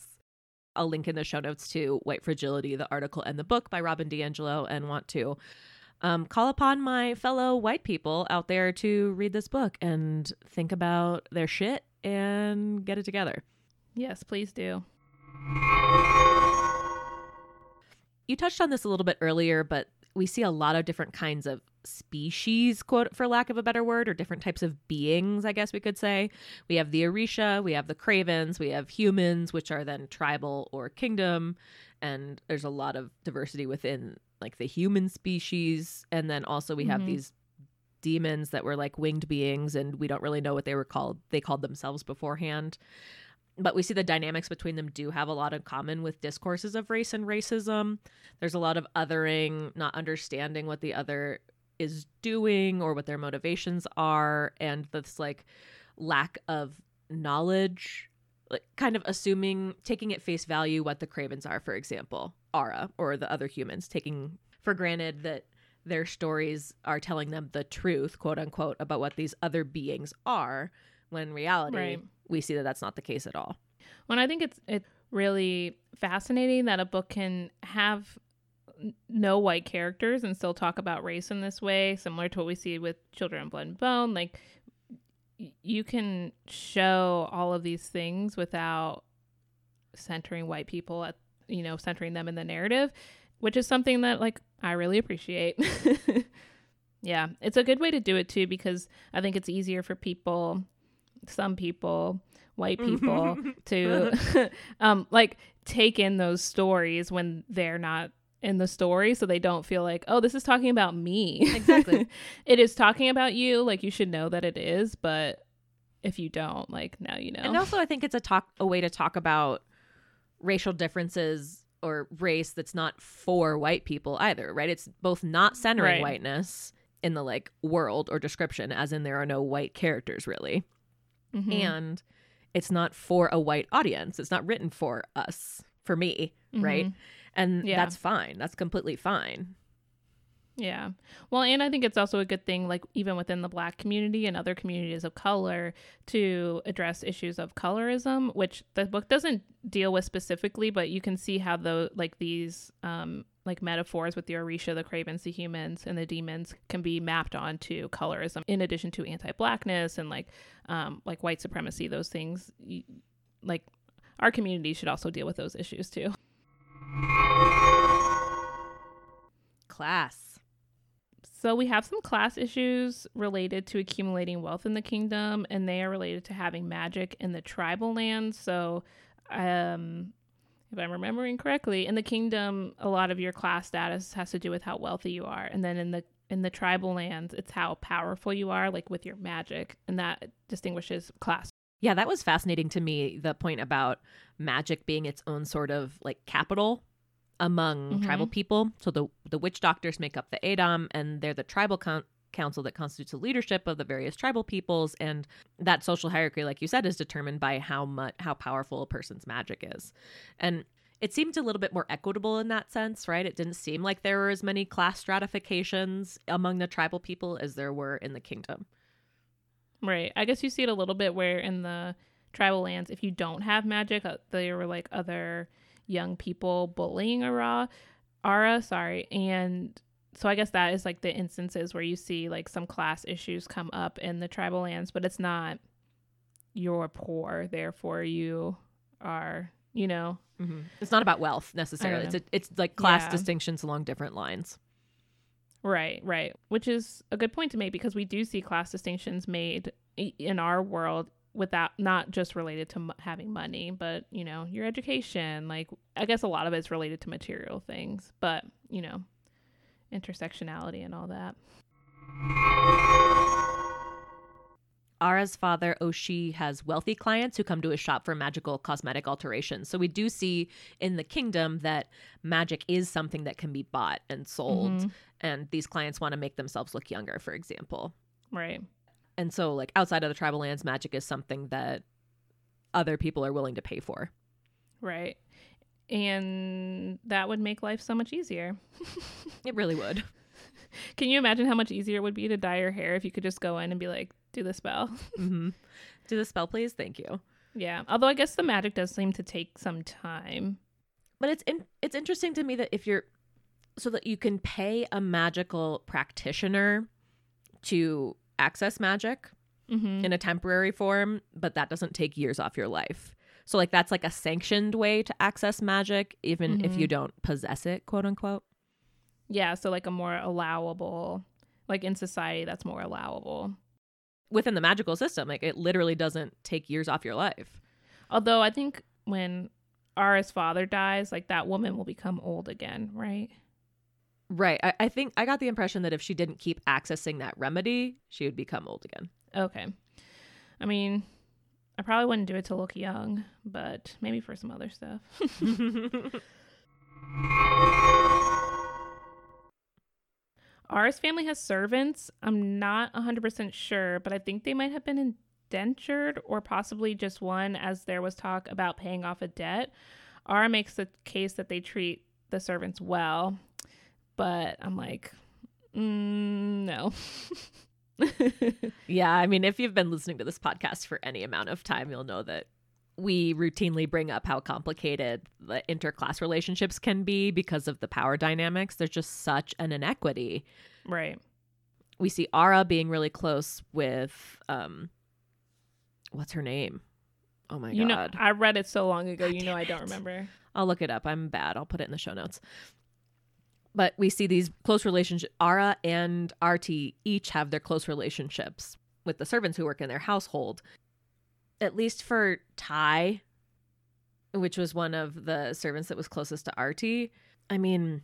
I'll link in the show notes to White Fragility, the article and the book by Robin DiAngelo, and want to um, call upon my fellow white people out there to read this book and think about their shit and get it together. Yes, please do. You touched on this a little bit earlier, but we see a lot of different kinds of species, quote, for lack of a better word, or different types of beings, I guess we could say. We have the Orisha, we have the Cravens, we have humans, which are then tribal or kingdom, and there's a lot of diversity within like the human species. And then also we have mm-hmm. these demons that were like winged beings, and we don't really know what they were called. They called themselves beforehand but we see the dynamics between them do have a lot in common with discourses of race and racism. There's a lot of othering, not understanding what the other is doing or what their motivations are and this like lack of knowledge like kind of assuming taking at face value what the cravens are for example ara or the other humans taking for granted that their stories are telling them the truth quote unquote about what these other beings are when in reality right. we see that that's not the case at all when i think it's it's really fascinating that a book can have no white characters and still talk about race in this way, similar to what we see with Children of Blood and Bone. Like, you can show all of these things without centering white people at, you know, centering them in the narrative, which is something that, like, I really appreciate. Yeah, it's a good way to do it too because I think it's easier for people, some people, white people, to um like take in those stories when they're not in the story so they don't feel like, oh, this is talking about me. Exactly. it is talking about you. Like you should know that it is, but if you don't, like now you know. And also I think it's a talk a way to talk about racial differences or race that's not for white people either, right? It's both not centering right. whiteness in the like world or description as in there are no white characters really. Mm-hmm. And it's not for a white audience. It's not written for us, for me, mm-hmm. right? And yeah. that's fine. That's completely fine. Yeah. Well, and I think it's also a good thing, like even within the black community and other communities of color, to address issues of colorism, which the book doesn't deal with specifically, but you can see how the like these um like metaphors with the Orisha, the Cravens, the humans, and the demons can be mapped onto colorism in addition to anti-blackness and like um like white supremacy, those things like our community should also deal with those issues too. Class. So we have some class issues related to accumulating wealth in the kingdom, and they are related to having magic in the tribal lands. So, um, if I'm remembering correctly, in the kingdom, a lot of your class status has to do with how wealthy you are, and then in the in the tribal lands, it's how powerful you are, like with your magic, and that distinguishes class. Yeah, that was fascinating to me. The point about magic being its own sort of like capital among mm-hmm. tribal people. So the the witch doctors make up the Adam, and they're the tribal con- council that constitutes the leadership of the various tribal peoples. And that social hierarchy, like you said, is determined by how much how powerful a person's magic is. And it seemed a little bit more equitable in that sense, right? It didn't seem like there were as many class stratifications among the tribal people as there were in the kingdom. Right. I guess you see it a little bit where in the tribal lands, if you don't have magic, uh, there were like other young people bullying Ara, Ara, sorry, and so I guess that is like the instances where you see like some class issues come up in the tribal lands, but it's not you're poor, therefore you are, you know. Mm-hmm. It's not about wealth necessarily. It's a, it's like class yeah. distinctions along different lines. Right, right. Which is a good point to make because we do see class distinctions made in our world without not just related to m- having money, but you know, your education. Like, I guess a lot of it's related to material things, but you know, intersectionality and all that. Ara's father, Oshie, has wealthy clients who come to his shop for magical cosmetic alterations. So we do see in the kingdom that magic is something that can be bought and sold. Mm-hmm. And these clients want to make themselves look younger, for example. Right. And so, like, outside of the tribal lands, magic is something that other people are willing to pay for. Right. And that would make life so much easier. it really would. Can you imagine how much easier it would be to dye your hair if you could just go in and be like, do the spell? Mm-hmm. Do the spell, please. Thank you. Yeah. Although I guess the magic does seem to take some time. But it's in, it's interesting to me that if you're so that you can pay a magical practitioner to access magic mm-hmm. in a temporary form, but that doesn't take years off your life. So like that's like a sanctioned way to access magic even mm-hmm. if you don't possess it, quote unquote. Yeah, so like a more allowable like in society that's more allowable. Within the magical system, like it literally doesn't take years off your life. Although I think when Ara's father dies, like that woman will become old again, right? Right. I, I think I got the impression that if she didn't keep accessing that remedy, she would become old again. Okay. I mean, I probably wouldn't do it to look young, but maybe for some other stuff. Ara's family has servants. I'm not 100% sure, but I think they might have been indentured or possibly just one, as there was talk about paying off a debt. R makes the case that they treat the servants well but I'm like, mm, no. yeah, I mean, if you've been listening to this podcast for any amount of time, you'll know that we routinely bring up how complicated the interclass relationships can be because of the power dynamics. There's just such an inequity. Right. We see Ara being really close with um what's her name? Oh my you god. Know, I read it so long ago, god you know I don't remember. I'll look it up. I'm bad. I'll put it in the show notes but we see these close relationships. Ara and Arti each have their close relationships with the servants who work in their household. At least for Ty, which was one of the servants that was closest to Arti. I mean,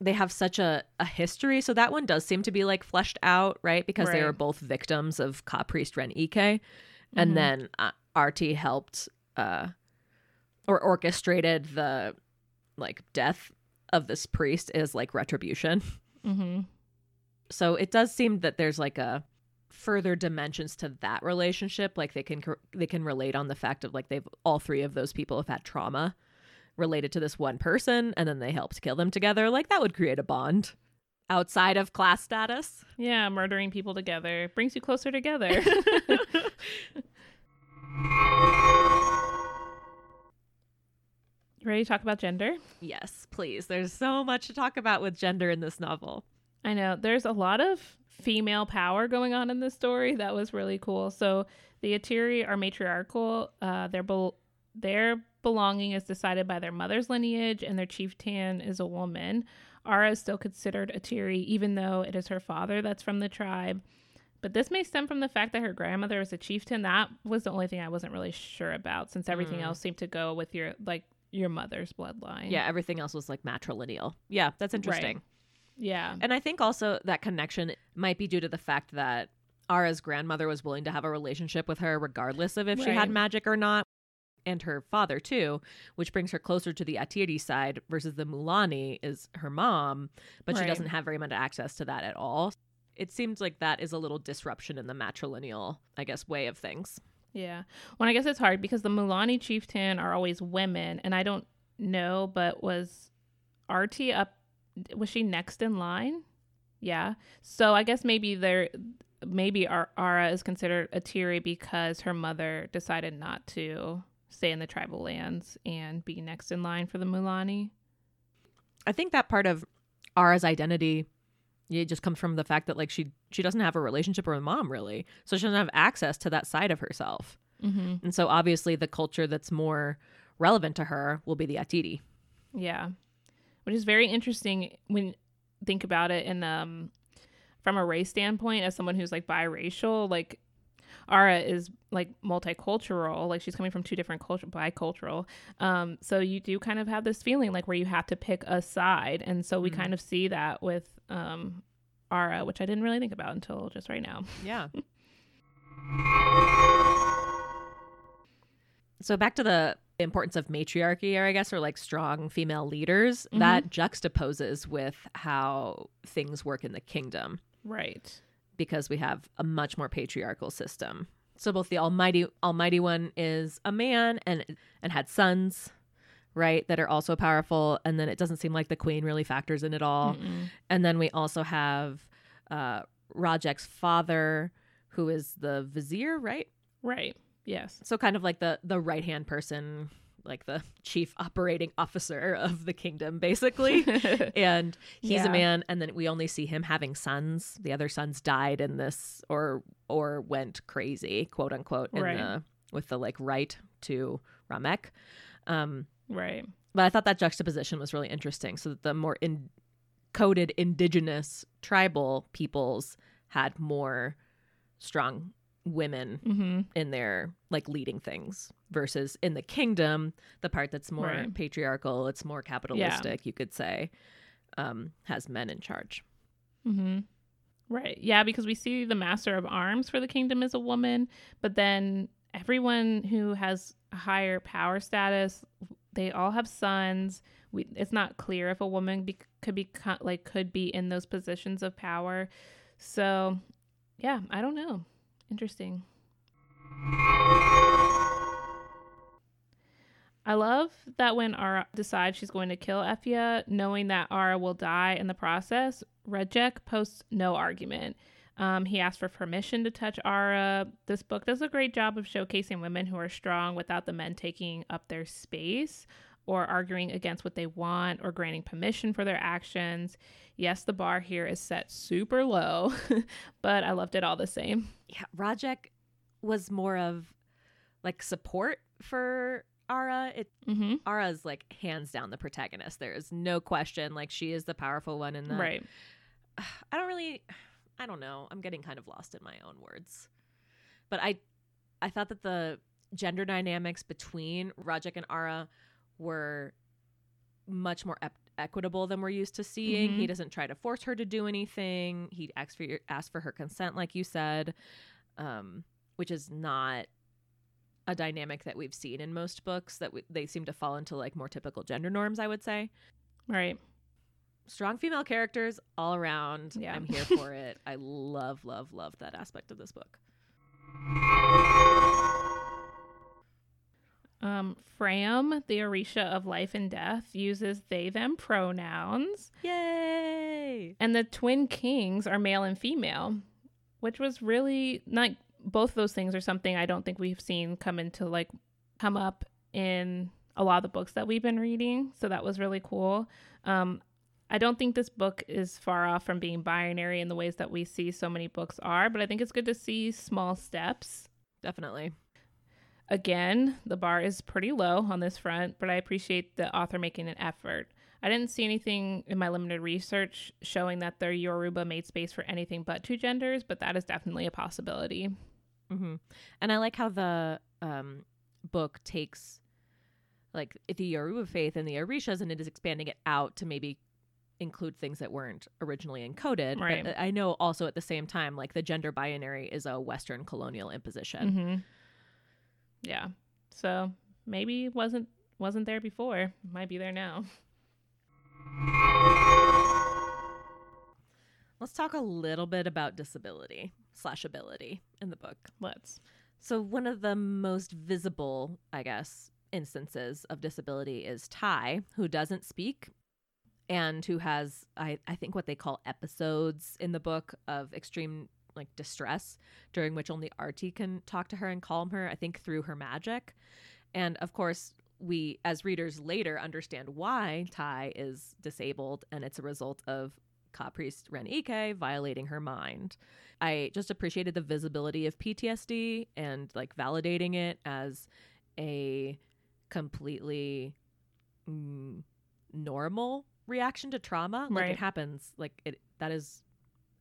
they have such a, a history. So that one does seem to be like fleshed out, right? Because right. they were both victims of Ka Priest Ren Ike. Mm-hmm. And then uh, Arti helped uh, or orchestrated the like death of this priest is like retribution. Mm-hmm. So it does seem that there's like a further dimensions to that relationship. Like they can they can relate on the fact of like they've all three of those people have had trauma related to this one person, and then they helped kill them together. Like that would create a bond outside of class status. Yeah, murdering people together brings you closer together. Ready to talk about gender? Yes, please. There's so much to talk about with gender in this novel. I know. There's a lot of female power going on in this story. That was really cool. So the Atiri are matriarchal. Uh, their be- their belonging is decided by their mother's lineage, and their chieftain is a woman. Ara is still considered Atiri, even though it is her father that's from the tribe. But this may stem from the fact that her grandmother was a chieftain. That was the only thing I wasn't really sure about, since everything mm. else seemed to go with your like your mother's bloodline. Yeah, everything else was like matrilineal. Yeah, that's interesting. Right. Yeah. And I think also that connection might be due to the fact that Ara's grandmother was willing to have a relationship with her regardless of if right. she had magic or not. And her father too, which brings her closer to the Atiri side versus the Mulani is her mom, but right. she doesn't have very much access to that at all. It seems like that is a little disruption in the matrilineal, I guess, way of things. Yeah. Well, I guess it's hard because the Mulani chieftain are always women, and I don't know, but was Arti up? Was she next in line? Yeah. So I guess maybe there, maybe Ara is considered Atiri because her mother decided not to stay in the tribal lands and be next in line for the Mulani. I think that part of Ara's identity it just comes from the fact that like she she doesn't have a relationship with her mom really so she doesn't have access to that side of herself mm-hmm. and so obviously the culture that's more relevant to her will be the atiri yeah which is very interesting when think about it in um from a race standpoint as someone who's like biracial like Ara is like multicultural, like she's coming from two different culture, bicultural. Um, so you do kind of have this feeling like where you have to pick a side, and so we mm-hmm. kind of see that with um, Ara, which I didn't really think about until just right now. Yeah. so back to the importance of matriarchy, or I guess, or like strong female leaders, mm-hmm. that juxtaposes with how things work in the kingdom. Right because we have a much more patriarchal system. So both the Almighty Almighty One is a man and and had sons, right, that are also powerful. And then it doesn't seem like the Queen really factors in at all. Mm-mm. And then we also have uh, Rudjek's father, who is the Vizier, right? Right. Yes. So kind of like the the right hand person like the chief operating officer of the kingdom, basically. and he's yeah. a man, and then we only see him having sons. The other sons died in this, or or went crazy, quote unquote, in right. the with the like right to Ramek. Um, right. But I thought that juxtaposition was really interesting. So that the more in- coded indigenous tribal peoples had more strong women mm-hmm. in their like leading things versus in the kingdom the part that's more right. patriarchal it's more capitalistic yeah. you could say um, has men in charge mm-hmm. right yeah because we see the master of arms for the kingdom is a woman but then everyone who has higher power status they all have sons we, it's not clear if a woman be, could be like could be in those positions of power so yeah i don't know Interesting. I love that when Ara decides she's going to kill Efiya, knowing that Ara will die in the process, Rudjek posts no argument. Um, he asks for permission to touch Ara. This book does a great job of showcasing women who are strong without the men taking up their space or arguing against what they want or granting permission for their actions. Yes, the bar here is set super low, but I loved it all the same. Yeah, Rudjek was more of like support for Ara. It Mm-hmm. Ara's like hands down the protagonist. There is no question. Like she is the powerful one in the. Right. I don't really. I don't know. I'm getting kind of lost in my own words, but I, I thought that the gender dynamics between Rudjek and Ara were much more ep- equitable than we're used to seeing. Mhm. He doesn't try to force her to do anything. He asks for your, asks for her consent, like you said, um, which is not a dynamic that we've seen in most books. That we, they seem to fall into like more typical gender norms. I would say Right. strong female characters all around. Yeah. I'm here for it. I love, love, love that aspect of this book. Um, Fram, the Orisha of life and death, uses they them pronouns, Yay! and the twin kings are male and female, which was really like both those things are something I don't think we've seen come into like come up in a lot of the books that we've been reading. So that was really cool. Um, I don't think this book is far off from being binary in the ways that we see so many books are, but I think it's good to see small steps Definitely. Again, the bar is pretty low on this front, but I appreciate the author making an effort. I didn't see anything in my limited research showing that their Yoruba made space for anything but two genders, but that is definitely a possibility. hmm And I like how the um, book takes like the Yoruba faith and the Orishas and it is expanding it out to maybe include things that weren't originally encoded. Right. But I know also at the same time, like the gender binary is a Western colonial imposition. Yeah. So maybe wasn't wasn't there before. Might be there now. Let's talk a little bit about disability slash ability in the book. Let's. So, one of the most visible, I guess, instances of disability is Ty, who doesn't speak and who has, I, I think, what they call episodes in the book of extreme like distress, during which only Arti can talk to her and calm her, I think, through her magic. And of course, we as readers later understand why Ty is disabled, and it's a result of Ka priest Ren Ike violating her mind. I just appreciated the visibility of PTSD and like validating it as a completely mm, normal reaction to trauma. Like Right. it happens. Like it that is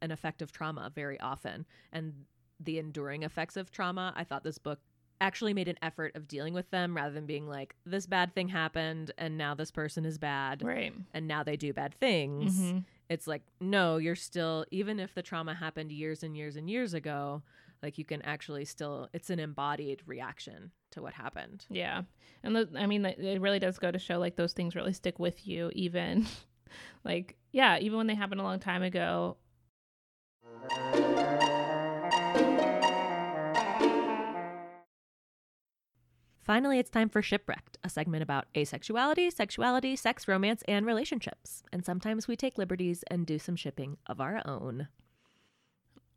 an effect of trauma very often, and the enduring effects of trauma. I thought this book actually made an effort of dealing with them rather than being like this bad thing happened and now this person is bad Right. and now they do bad things hmm it's like no you're still even if the trauma happened years and years and years ago like you can actually still it's an embodied reaction to what happened Yeah. And the, I mean, it really does go to show like those things really stick with you, even like, yeah, even when they happened a long time ago. Finally it's time for shipwrecked a segment about asexuality sexuality sex romance and relationships and sometimes we take liberties and do some shipping of our own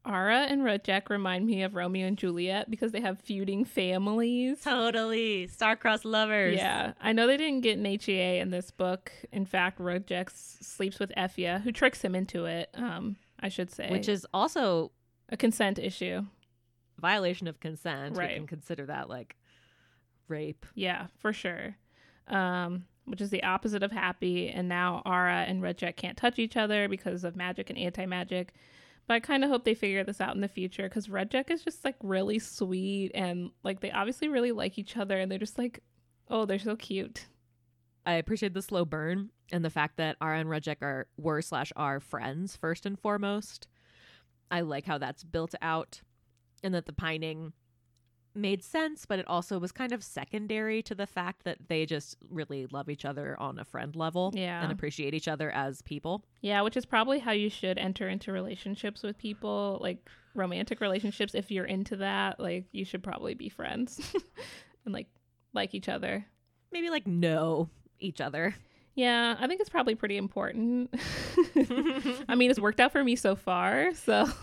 Ara and Rudjek remind me of Romeo and Juliet because they have feuding families. totally star-crossed lovers Yeah, I know they didn't get an HEA in this book. In fact, Rudjek s- sleeps with Efiya, who tricks him into it. Um, I should say, which is also a consent issue. violation of consent Right. we can consider that like rape Yeah, for sure. Um, which is the opposite of happy. And now Ara and Rudjek can't touch each other because of magic and anti magic. But I kind of hope they figure this out in the future because Rudjek is just like really sweet and like they obviously really like each other and they're just like, oh, they're so cute. I appreciate the slow burn and the fact that Ara and Rudjek are were slash are friends first and foremost. I like how that's built out and that the pining made sense, but it also was kind of secondary to the fact that they just really love each other on a friend level Yeah. and appreciate each other as people. Yeah, which is probably how you should enter into relationships with people, like romantic relationships. If you're into that, like you should probably be friends and like like each other. Maybe like know each other. Yeah, I think it's probably pretty important. I mean, it's worked out for me so far, so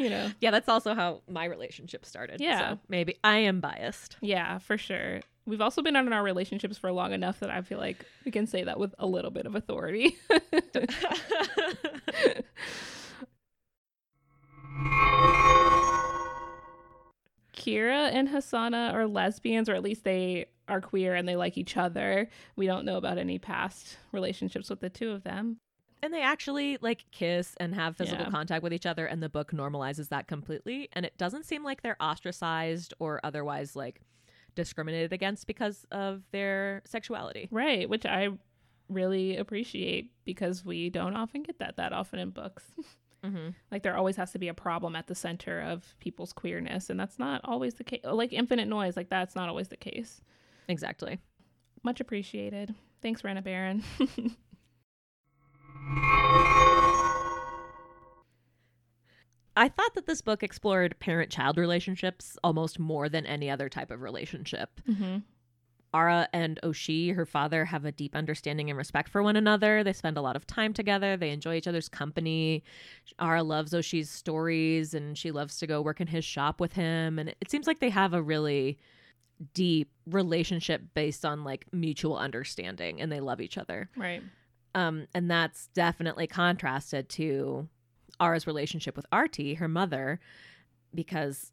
you know. Yeah, that's also how my relationship started. Yeah. So maybe I am biased. Yeah, for sure. We've also been on in our relationships for long enough that I feel like we can say that with a little bit of authority. Kira and Hasana are lesbians, or at least they are queer and they like each other. We don't know about any past relationships with the two of them. And they actually like kiss and have physical yeah. contact with each other, and the book normalizes that completely. And it doesn't seem like they're ostracized or otherwise like discriminated against because of their sexuality. Right, which I really appreciate because we don't often get that that often in books. Mm-hmm. Like there always has to be a problem at the center of people's queerness, and that's not always the case. Like Infinite Noise, like that's not always the case. Exactly. Much appreciated. Thanks, Rena Barron. I thought that this book explored parent child relationships almost more than any other type of relationship. Mm-hmm. Ara and Oshi, her father, have a deep understanding and respect for one another. They spend a lot of time together. They enjoy each other's company. Ara loves Oshi's stories and she loves to go work in his shop with him. And it seems like they have a really deep relationship based on like mutual understanding and they love each other. Right. Um, and that's definitely contrasted to Ara's relationship with Arti, her mother, because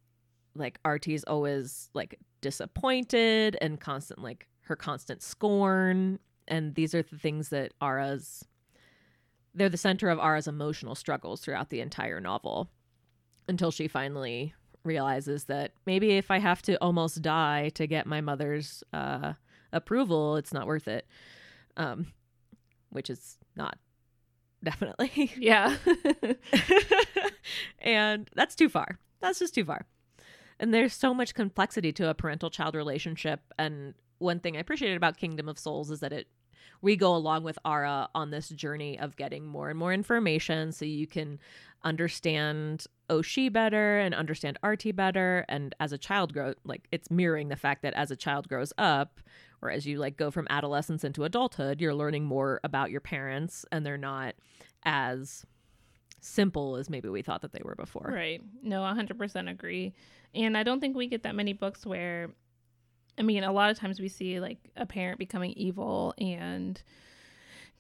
like Arti's always like disappointed and constant like her constant scorn and these are the things that Ara's they're the center of Ara's emotional struggles throughout the entire novel until she finally realizes that maybe if I have to almost die to get my mother's uh, approval, it's not worth it. Um, which is not definitely. Yeah. and that's too far. That's just too far. And there's so much complexity to a parental child relationship. And one thing I appreciated about Kingdom of Souls is that it we go along with Ara on this journey of getting more and more information so you can understand Oshi better and understand Arti better. And as a child grow like it's mirroring the fact that as a child grows up, or as you like go from adolescence into adulthood, you're learning more about your parents and they're not as simple as maybe we thought that they were before. Right. No, 100% agree. And I don't think we get that many books where, I mean, a lot of times we see like a parent becoming evil and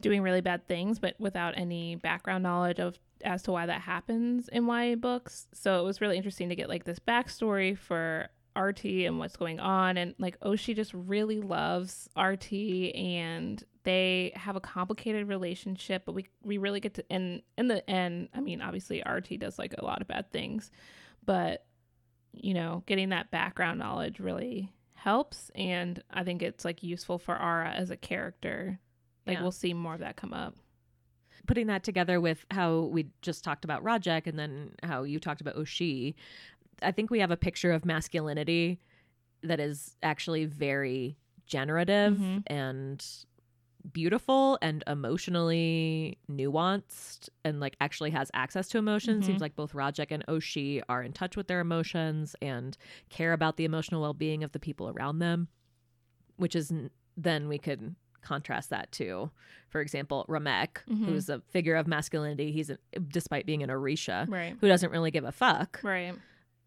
doing really bad things, but without any background knowledge of as to why that happens in YA books. So it was really interesting to get like this backstory for Arti and what's going on. And like Oshie just really loves Arti and they have a complicated relationship, but we we really get to in in the end, I mean, obviously Arti does like a lot of bad things, but you know, getting that background knowledge really helps and I think it's like useful for Ara as a character. Like yeah. we'll see more of that come up. Putting that together with how we just talked about Rudjek and then how you talked about Oshi, I think we have a picture of masculinity that is actually very generative mm-hmm. and beautiful and emotionally nuanced and like actually has access to emotions. Mm-hmm. Seems like both Rudjek and Oshi are in touch with their emotions and care about the emotional well being of the people around them, which is then we could contrast that to, for example, Ramek, mm-hmm. who's a figure of masculinity. He's a, despite being an Orisha, right. who doesn't really give a fuck, right?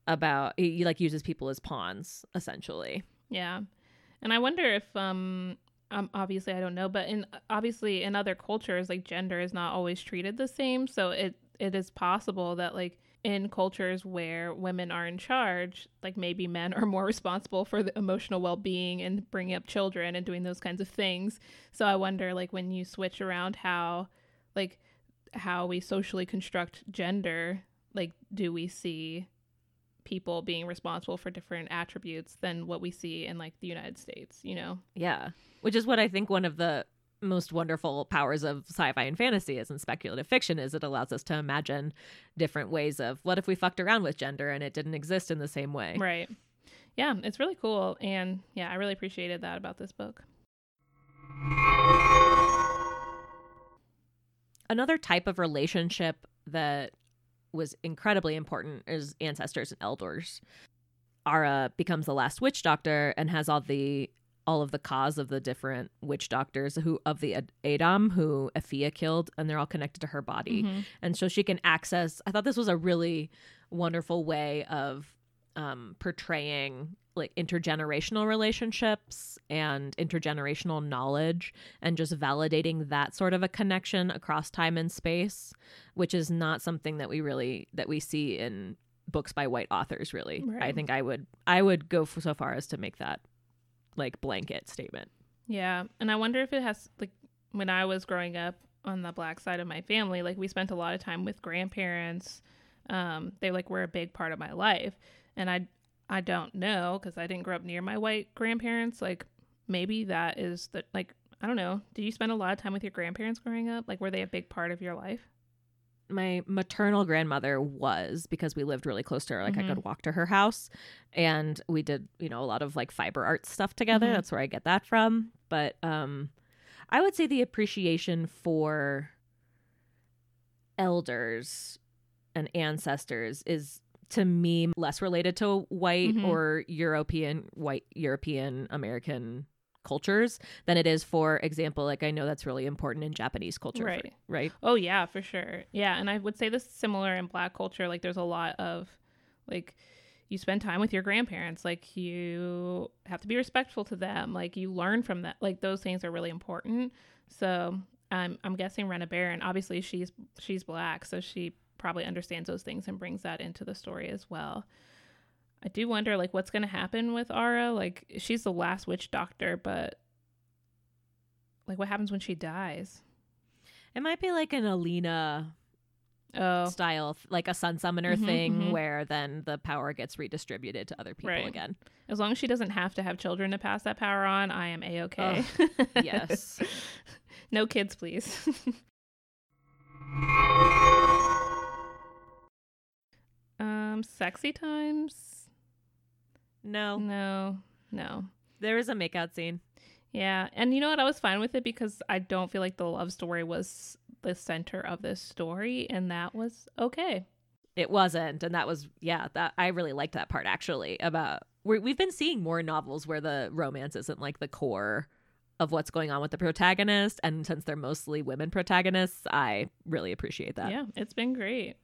About he, he like uses people as pawns essentially. Yeah, and I wonder if um um, obviously I don't know, but in obviously in other cultures, like gender is not always treated the same. So it it is possible that like in cultures where women are in charge, like maybe men are more responsible for the emotional well being and bringing up children and doing those kinds of things. So I wonder, like when you switch around how, like how we socially construct gender, like do we see people being responsible for different attributes than what we see in like the United States, you know? Yeah. Which is what I think one of the most wonderful powers of sci-fi and fantasy is in speculative fiction is it allows us to imagine different ways of what if we fucked around with gender and it didn't exist in the same way. Right. Yeah, it's really cool and yeah, I really appreciated that about this book. Another type of relationship that was incredibly important is ancestors and elders. Ara becomes the last witch doctor and has all the all of the cause of the different witch doctors who of the Adem who Efiya killed, and they're all connected to her body, mm-hmm. and so she can access. I thought this was a really wonderful way of um, portraying like intergenerational relationships and intergenerational knowledge and just validating that sort of a connection across time and space which is not something that we really that we see in books by white authors really right. i think i would i would go so far as to make that like blanket statement. Yeah, and I wonder if it has like when I was growing up on the black side of my family, like we spent a lot of time with grandparents. Um, they like were a big part of my life, and I I don't know because I didn't grow up near my white grandparents. Like maybe that is the like I don't know. Did you spend a lot of time with your grandparents growing up? Like were they a big part of your life? my maternal grandmother was because we lived really close to her like mm-hmm. i could walk to her house and we did you know a lot of like fiber art stuff together mm-hmm. that's where i get that from but um i would say the appreciation for elders and ancestors is to me less related to white mm-hmm. or european white european american cultures than it is for example like i know that's really important in japanese culture right. for, right? Oh yeah for sure. Yeah and i would say this similar in black culture like there's a lot of like you spend time with your grandparents like you have to be respectful to them like you learn from that like those things are really important. So i'm i'm guessing Rena Barron obviously she's she's black so she probably understands those things and brings that into the story as well I do wonder like what's gonna happen with Ara. Like she's the last witch doctor, but like what happens when she dies? It might be like an Alina oh. style, like a sun summoner mm-hmm, thing, mm-hmm. where then the power gets redistributed to other people right. again. As long as she doesn't have to have children to pass that power on, I am a okay. yes. no kids, please. um, sexy times. No. No. No. There is a makeout scene. Yeah. And you know what? I was fine with it because I don't feel like the love story was the center of this story, and that was okay. It wasn't, and that was yeah. That I really liked that part actually. About we we've been seeing more novels where the romance isn't like the core of what's going on with the protagonist, and since they're mostly women protagonists, I really appreciate that. Yeah, it's been great.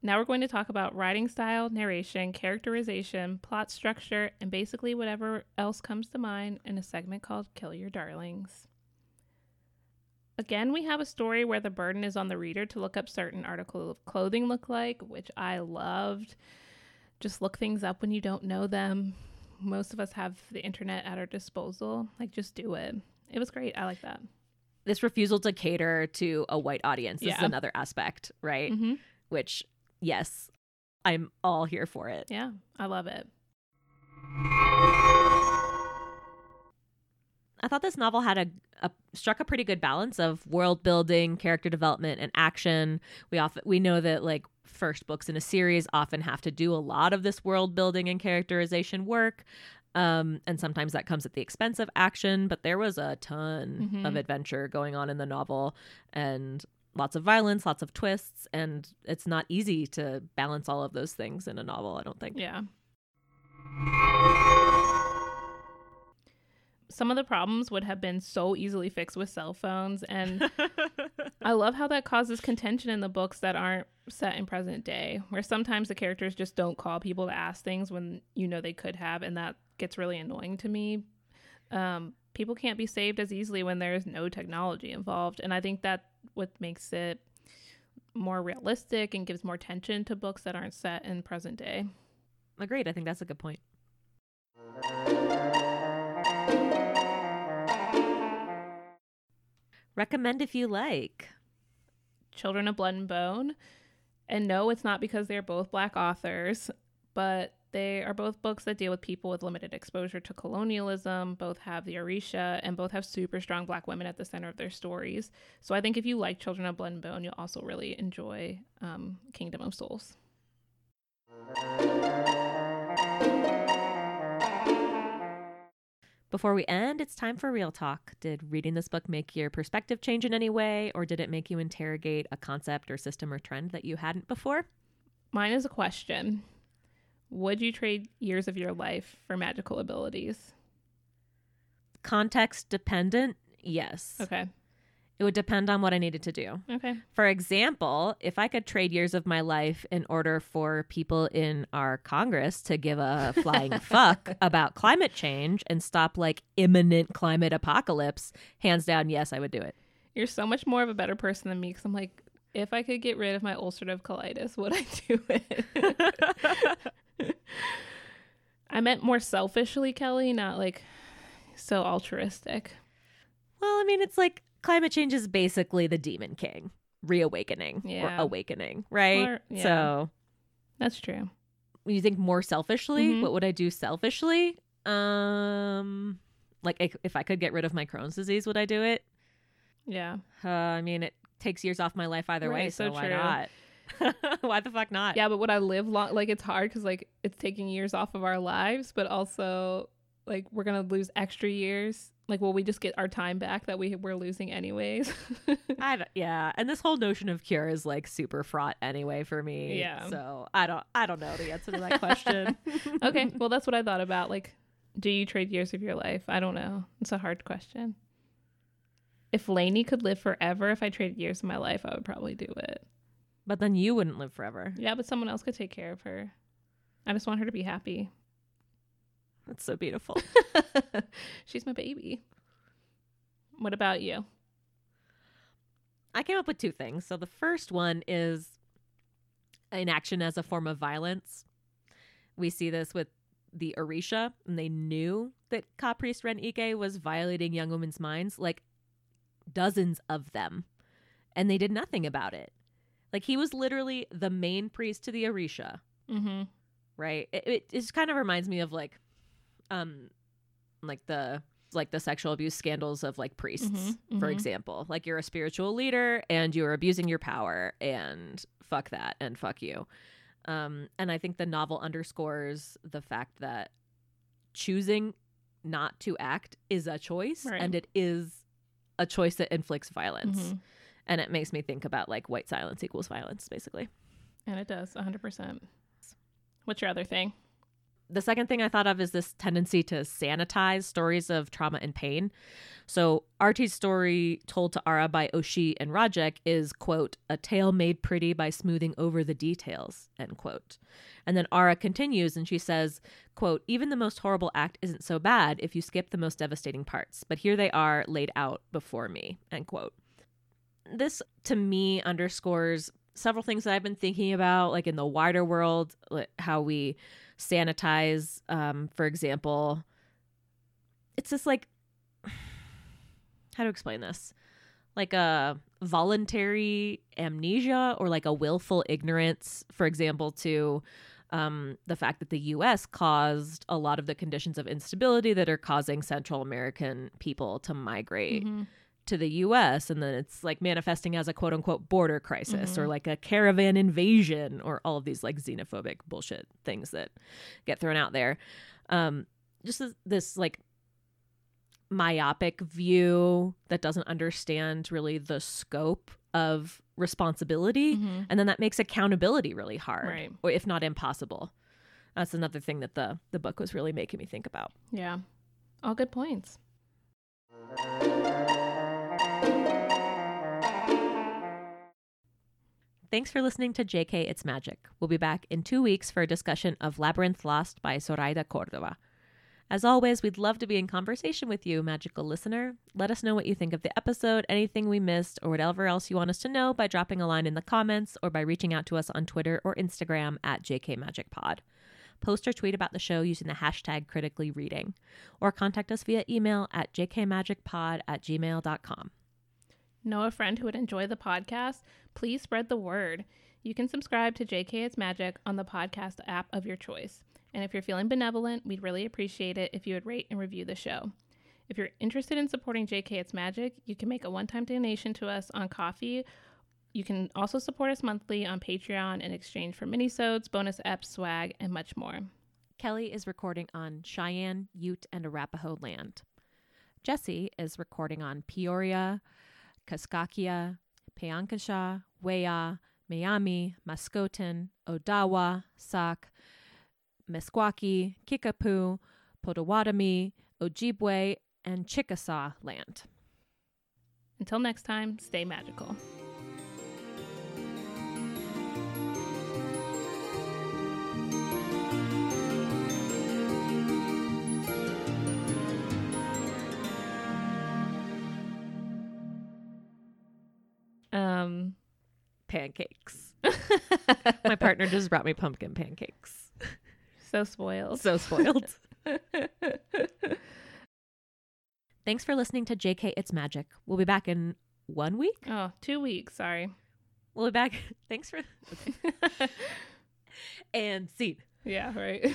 Now we're going to talk about writing style, narration, characterization, plot structure, and basically whatever else comes to mind in a segment called Kill Your Darlings. Again, we have a story where the burden is on the reader to look up certain article of clothing look like, which I loved. Just look things up when you don't know them. Most of us have the internet at our disposal. Like, just do it. It was great. I like that. This refusal to cater to a white audience yeah. is another aspect, right? Mm-hmm. Which yes, I'm all here for it. Yeah, I love it. I thought this novel had a, a, struck a pretty good balance of world building, character development, and action. We often we know that like first books in a series often have to do a lot of this world building and characterization work. Um, and sometimes that comes at the expense of action, but there was a ton mm-hmm. of adventure going on in the novel, and lots of violence, lots of twists, and it's not easy to balance all of those things in a novel, I don't think. Yeah. Some of the problems would have been so easily fixed with cell phones and I love how that causes contention in the books that aren't set in present day, where sometimes the characters just don't call people to ask things when you know they could have and that gets really annoying to me. Um, people can't be saved as easily when there's no technology involved and I think that what makes it more realistic and gives more tension to books that aren't set in present day. Agreed. I think that's a good point. Recommend if you like. Children of Blood and Bone. And no, it's not because they're both black authors, but they are both books that deal with people with limited exposure to colonialism, both have the Orisha, and both have super strong black women at the center of their stories. So I think if you like Children of Blood and Bone, you'll also really enjoy um, Kingdom of Souls. Before we end, it's time for real talk. Did reading this book make your perspective change in any way, or did it make you interrogate a concept or system or trend that you hadn't before? Mine is a question. Would you trade years of your life for magical abilities? Context dependent, yes. Okay. It would depend on what I needed to do. Okay. For example, if I could trade years of my life in order for people in our Congress to give a flying fuck about climate change and stop like imminent climate apocalypse, hands down, yes, I would do it. You're so much more of a better person than me because I'm like, if I could get rid of my ulcerative colitis, would I do it? I meant more selfishly, Kelly, not like so altruistic. Well, I mean, it's like climate change is basically the demon king reawakening yeah. or awakening, right? Or, yeah. So that's true. When you think more selfishly, mm-hmm. what would I do selfishly? Um, like if, if I could get rid of my Crohn's disease, would I do it? Yeah. Uh, I mean, it takes years off my life either right, way, so, so why not? why the fuck not? Yeah, but would I live long? Like it's hard because like it's taking years off of our lives, but also like we're gonna lose extra years. Like, will we just get our time back that we were losing anyways? I don't, yeah, and this whole notion of cure is like super fraught anyway for me. Yeah. So I don't I don't know the answer to that question. okay, well that's what I thought about. Like, do you trade years of your life? I don't know. It's a hard question. If Lainey could live forever, if I traded years of my life, I would probably do it. But then you wouldn't live forever. Yeah, but someone else could take care of her. I just want her to be happy. That's so beautiful. She's my baby. What about you? I came up with two things. So the first one is inaction as a form of violence. We see this with the Orisha, and they knew that Ka priest Ren Ike was violating young women's minds, like dozens of them, and they did nothing about it. Like he was literally the main priest to the Orisha. Mm-hmm. Right. It, it, it just kind of reminds me of like, um, like the like the sexual abuse scandals of like priests, mm-hmm, for mm-hmm. example. Like you're a spiritual leader and you're abusing your power, and fuck that, and fuck you. Um, and I think the novel underscores the fact that choosing not to act is a choice, right. and it is a choice that inflicts violence. And it makes me think about like white silence equals violence basically and it does 100% what's your other thing the second thing I thought of is this tendency to sanitize stories of trauma and pain. So Arti's story told to Ara by Oshi and Rudjek is, quote, a tale made pretty by smoothing over the details, end quote. And then Ara continues and she says, quote, even the most horrible act isn't so bad if you skip the most devastating parts, but here they are laid out before me, end quote this to me underscores several things that I've been thinking about, like in the wider world, how we sanitize, um, for example. It's just like, how to explain this? Like a voluntary amnesia or like a willful ignorance, for example, to um, the fact that the US caused a lot of the conditions of instability that are causing Central American people to migrate. Mm-hmm to the US and then it's like manifesting as a quote unquote border crisis mm-hmm. or like a caravan invasion or all of these like xenophobic bullshit things that get thrown out there. Um, just this, this like myopic view that doesn't understand really the scope of responsibility mm-hmm. and then that makes accountability really hard right. or if not impossible. That's another thing that the the book was really making me think about. Yeah. All good points. Thanks for listening to JK It's Magic. We'll be back in two weeks for a discussion of Labyrinth Lost by Zoraida Cordova. As always, we'd love to be in conversation with you, magical listener. Let us know what you think of the episode, anything we missed, or whatever else you want us to know by dropping a line in the comments or by reaching out to us on Twitter or Instagram at JKMagicPod. Post or tweet about the show using the hashtag critically reading, or contact us via email at jkmagicpod at gmail.com. Know a friend who would enjoy the podcast? Please spread the word. You can subscribe to JK It's Magic on the podcast app of your choice. And if you're feeling benevolent, we'd really appreciate it if you would rate and review the show. If you're interested in supporting JK It's Magic, you can make a one time donation to us on Ko-fi. You can also support us monthly on Patreon in exchange for minisodes, bonus eps, swag, and much more. Kelly is recording on Cheyenne, Ute, and Arapaho land. Jesse is recording on Peoria, Kaskaskia, Piankashaw, Wea, Miami, Mascouten, Odawa, Sauk, Meskwaki, Kickapoo, Potawatomi, Ojibwe, and Chickasaw land. Until next time, stay magical. Um, pancakes. My partner just brought me pumpkin pancakes. So spoiled. So spoiled. Thanks for listening to JK It's Magic. We'll be back in one week. Oh, two weeks. Sorry. We'll be back. Thanks for. Okay. and scene. Yeah, right.